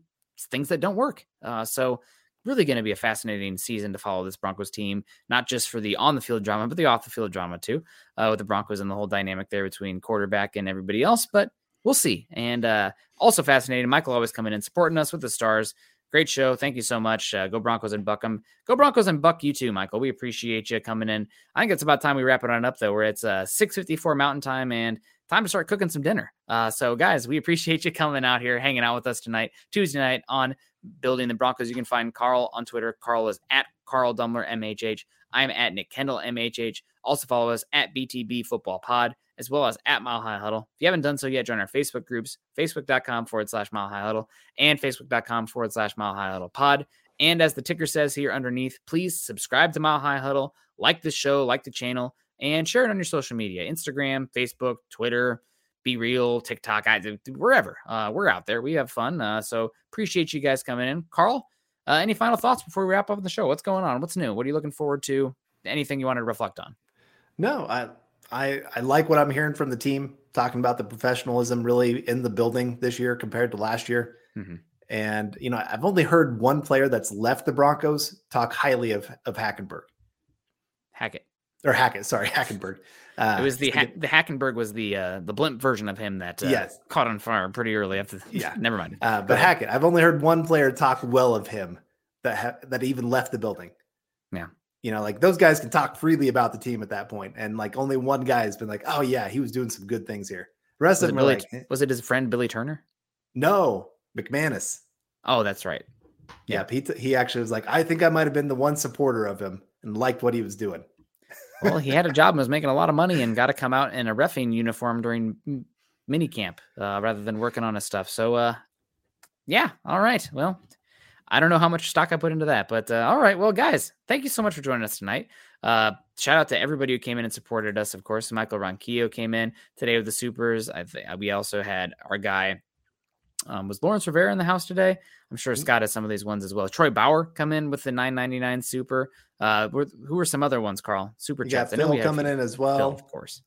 things that don't work. Uh, so really going to be a fascinating season to follow this Broncos team, not just for the on the field drama, but the off the field drama too, uh, with the Broncos and the whole dynamic there between quarterback and everybody else. But we'll see. And uh, also fascinating, Michael always coming in supporting us with the stars. Great show. Thank you so much. Uh, go Broncos and buck them. Go Broncos and buck you too, Michael. We appreciate you coming in. I think it's about time we wrap it on up though, where it's uh, 6:54 Mountain Time and time to start cooking some dinner. Uh, so guys, we appreciate you coming out here, hanging out with us tonight, Tuesday night on building the Broncos. You can find Carl on Twitter. Carl is at Carl Dumler MHH. I'm at Nick Kendell MHH. Also follow us at BTB Football Pod as well as at Mile High Huddle. If you haven't done so yet, join our Facebook groups, facebook.com forward slash Mile High Huddle and facebook.com forward slash Mile High Huddle Pod. And as the ticker says here underneath, please subscribe to Mile High Huddle, like the show, like the channel, and share it on your social media Instagram, Facebook, Twitter, BeReal, TikTok, wherever. Uh, we're out there. We have fun. Uh, so appreciate you guys coming in. Carl, uh, any final thoughts before we wrap up the show? What's going on? What's new? What are you looking forward to? Anything you want to reflect on? No, I I I like what I'm hearing from the team talking about the professionalism really in the building this year compared to last year. Mm-hmm. And you know, I've only heard one player that's left the Broncos talk highly of of Hackenberg. Hackett or Hackett, sorry, [LAUGHS] Hackenberg. Uh, it was the ha- the Hackenberg was the uh, the blimp version of him that uh, yes. caught on fire pretty early after. The, yeah, [LAUGHS] never mind. Uh, but Hackett, I've only heard one player talk well of him that ha- that even left the building. Yeah, you know, like those guys can talk freely about the team at that point, and like only one guy has been like, "Oh yeah, he was doing some good things here." The rest was of them Billy, like, eh. was it his friend Billy Turner? No, McManus. Oh, that's right. Yeah, yeah. he he actually was like, I think I might have been the one supporter of him and liked what he was doing [LAUGHS] well, he had a job and was making a lot of money and got to come out in a refing uniform during mini camp uh, rather than working on his stuff. So, uh, yeah, all right. Well, I don't know how much stock I put into that, but uh, all right. Well, guys, thank you so much for joining us tonight. Uh, shout out to everybody who came in and supported us. Of course, Michael Ronquillo came in today with the Supers. I th- we also had our guy um, was Lawrence Rivera in the house today? I'm sure mm-hmm. Scott has some of these ones as well. Troy Bauer come in with the 9.99 super. Uh, who are some other ones, Carl? Super you chats. Phil I know coming in as well, Phil, of course.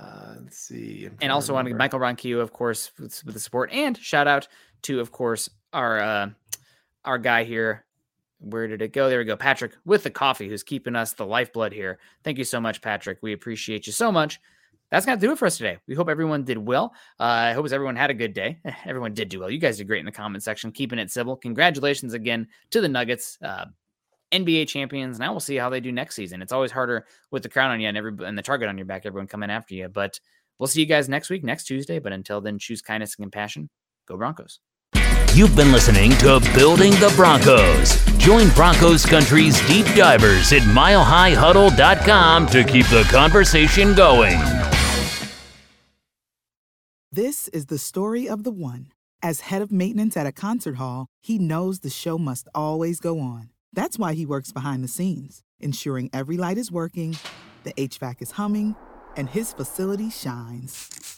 Uh, let's see. And also on Michael Ronquillo, of course, with, with, the support. And shout out to, of course, our uh, our guy here. Where did it go? There we go, Patrick with the coffee, who's keeping us the lifeblood here. Thank you so much, Patrick. We appreciate you so much that's to do it for us today. We hope everyone did well. Uh, I hope everyone had a good day. [LAUGHS] Everyone did do well. You guys did great in the comment section, keeping it civil. Congratulations again to the Nuggets, uh, NBA champions. Now we'll see how they do next season. It's always harder with the crown on you and every and the target on your back, everyone coming after you. But we'll see you guys next week, next Tuesday. But until then, choose kindness and compassion. Go Broncos. You've been listening to Building the Broncos. Join Broncos Country's deep divers at milehighhuddle.com to keep the conversation going. This is the story of the one. As head of maintenance at a concert hall, he knows the show must always go on. That's why he works behind the scenes, ensuring every light is working, the HVAC is humming, and his facility shines.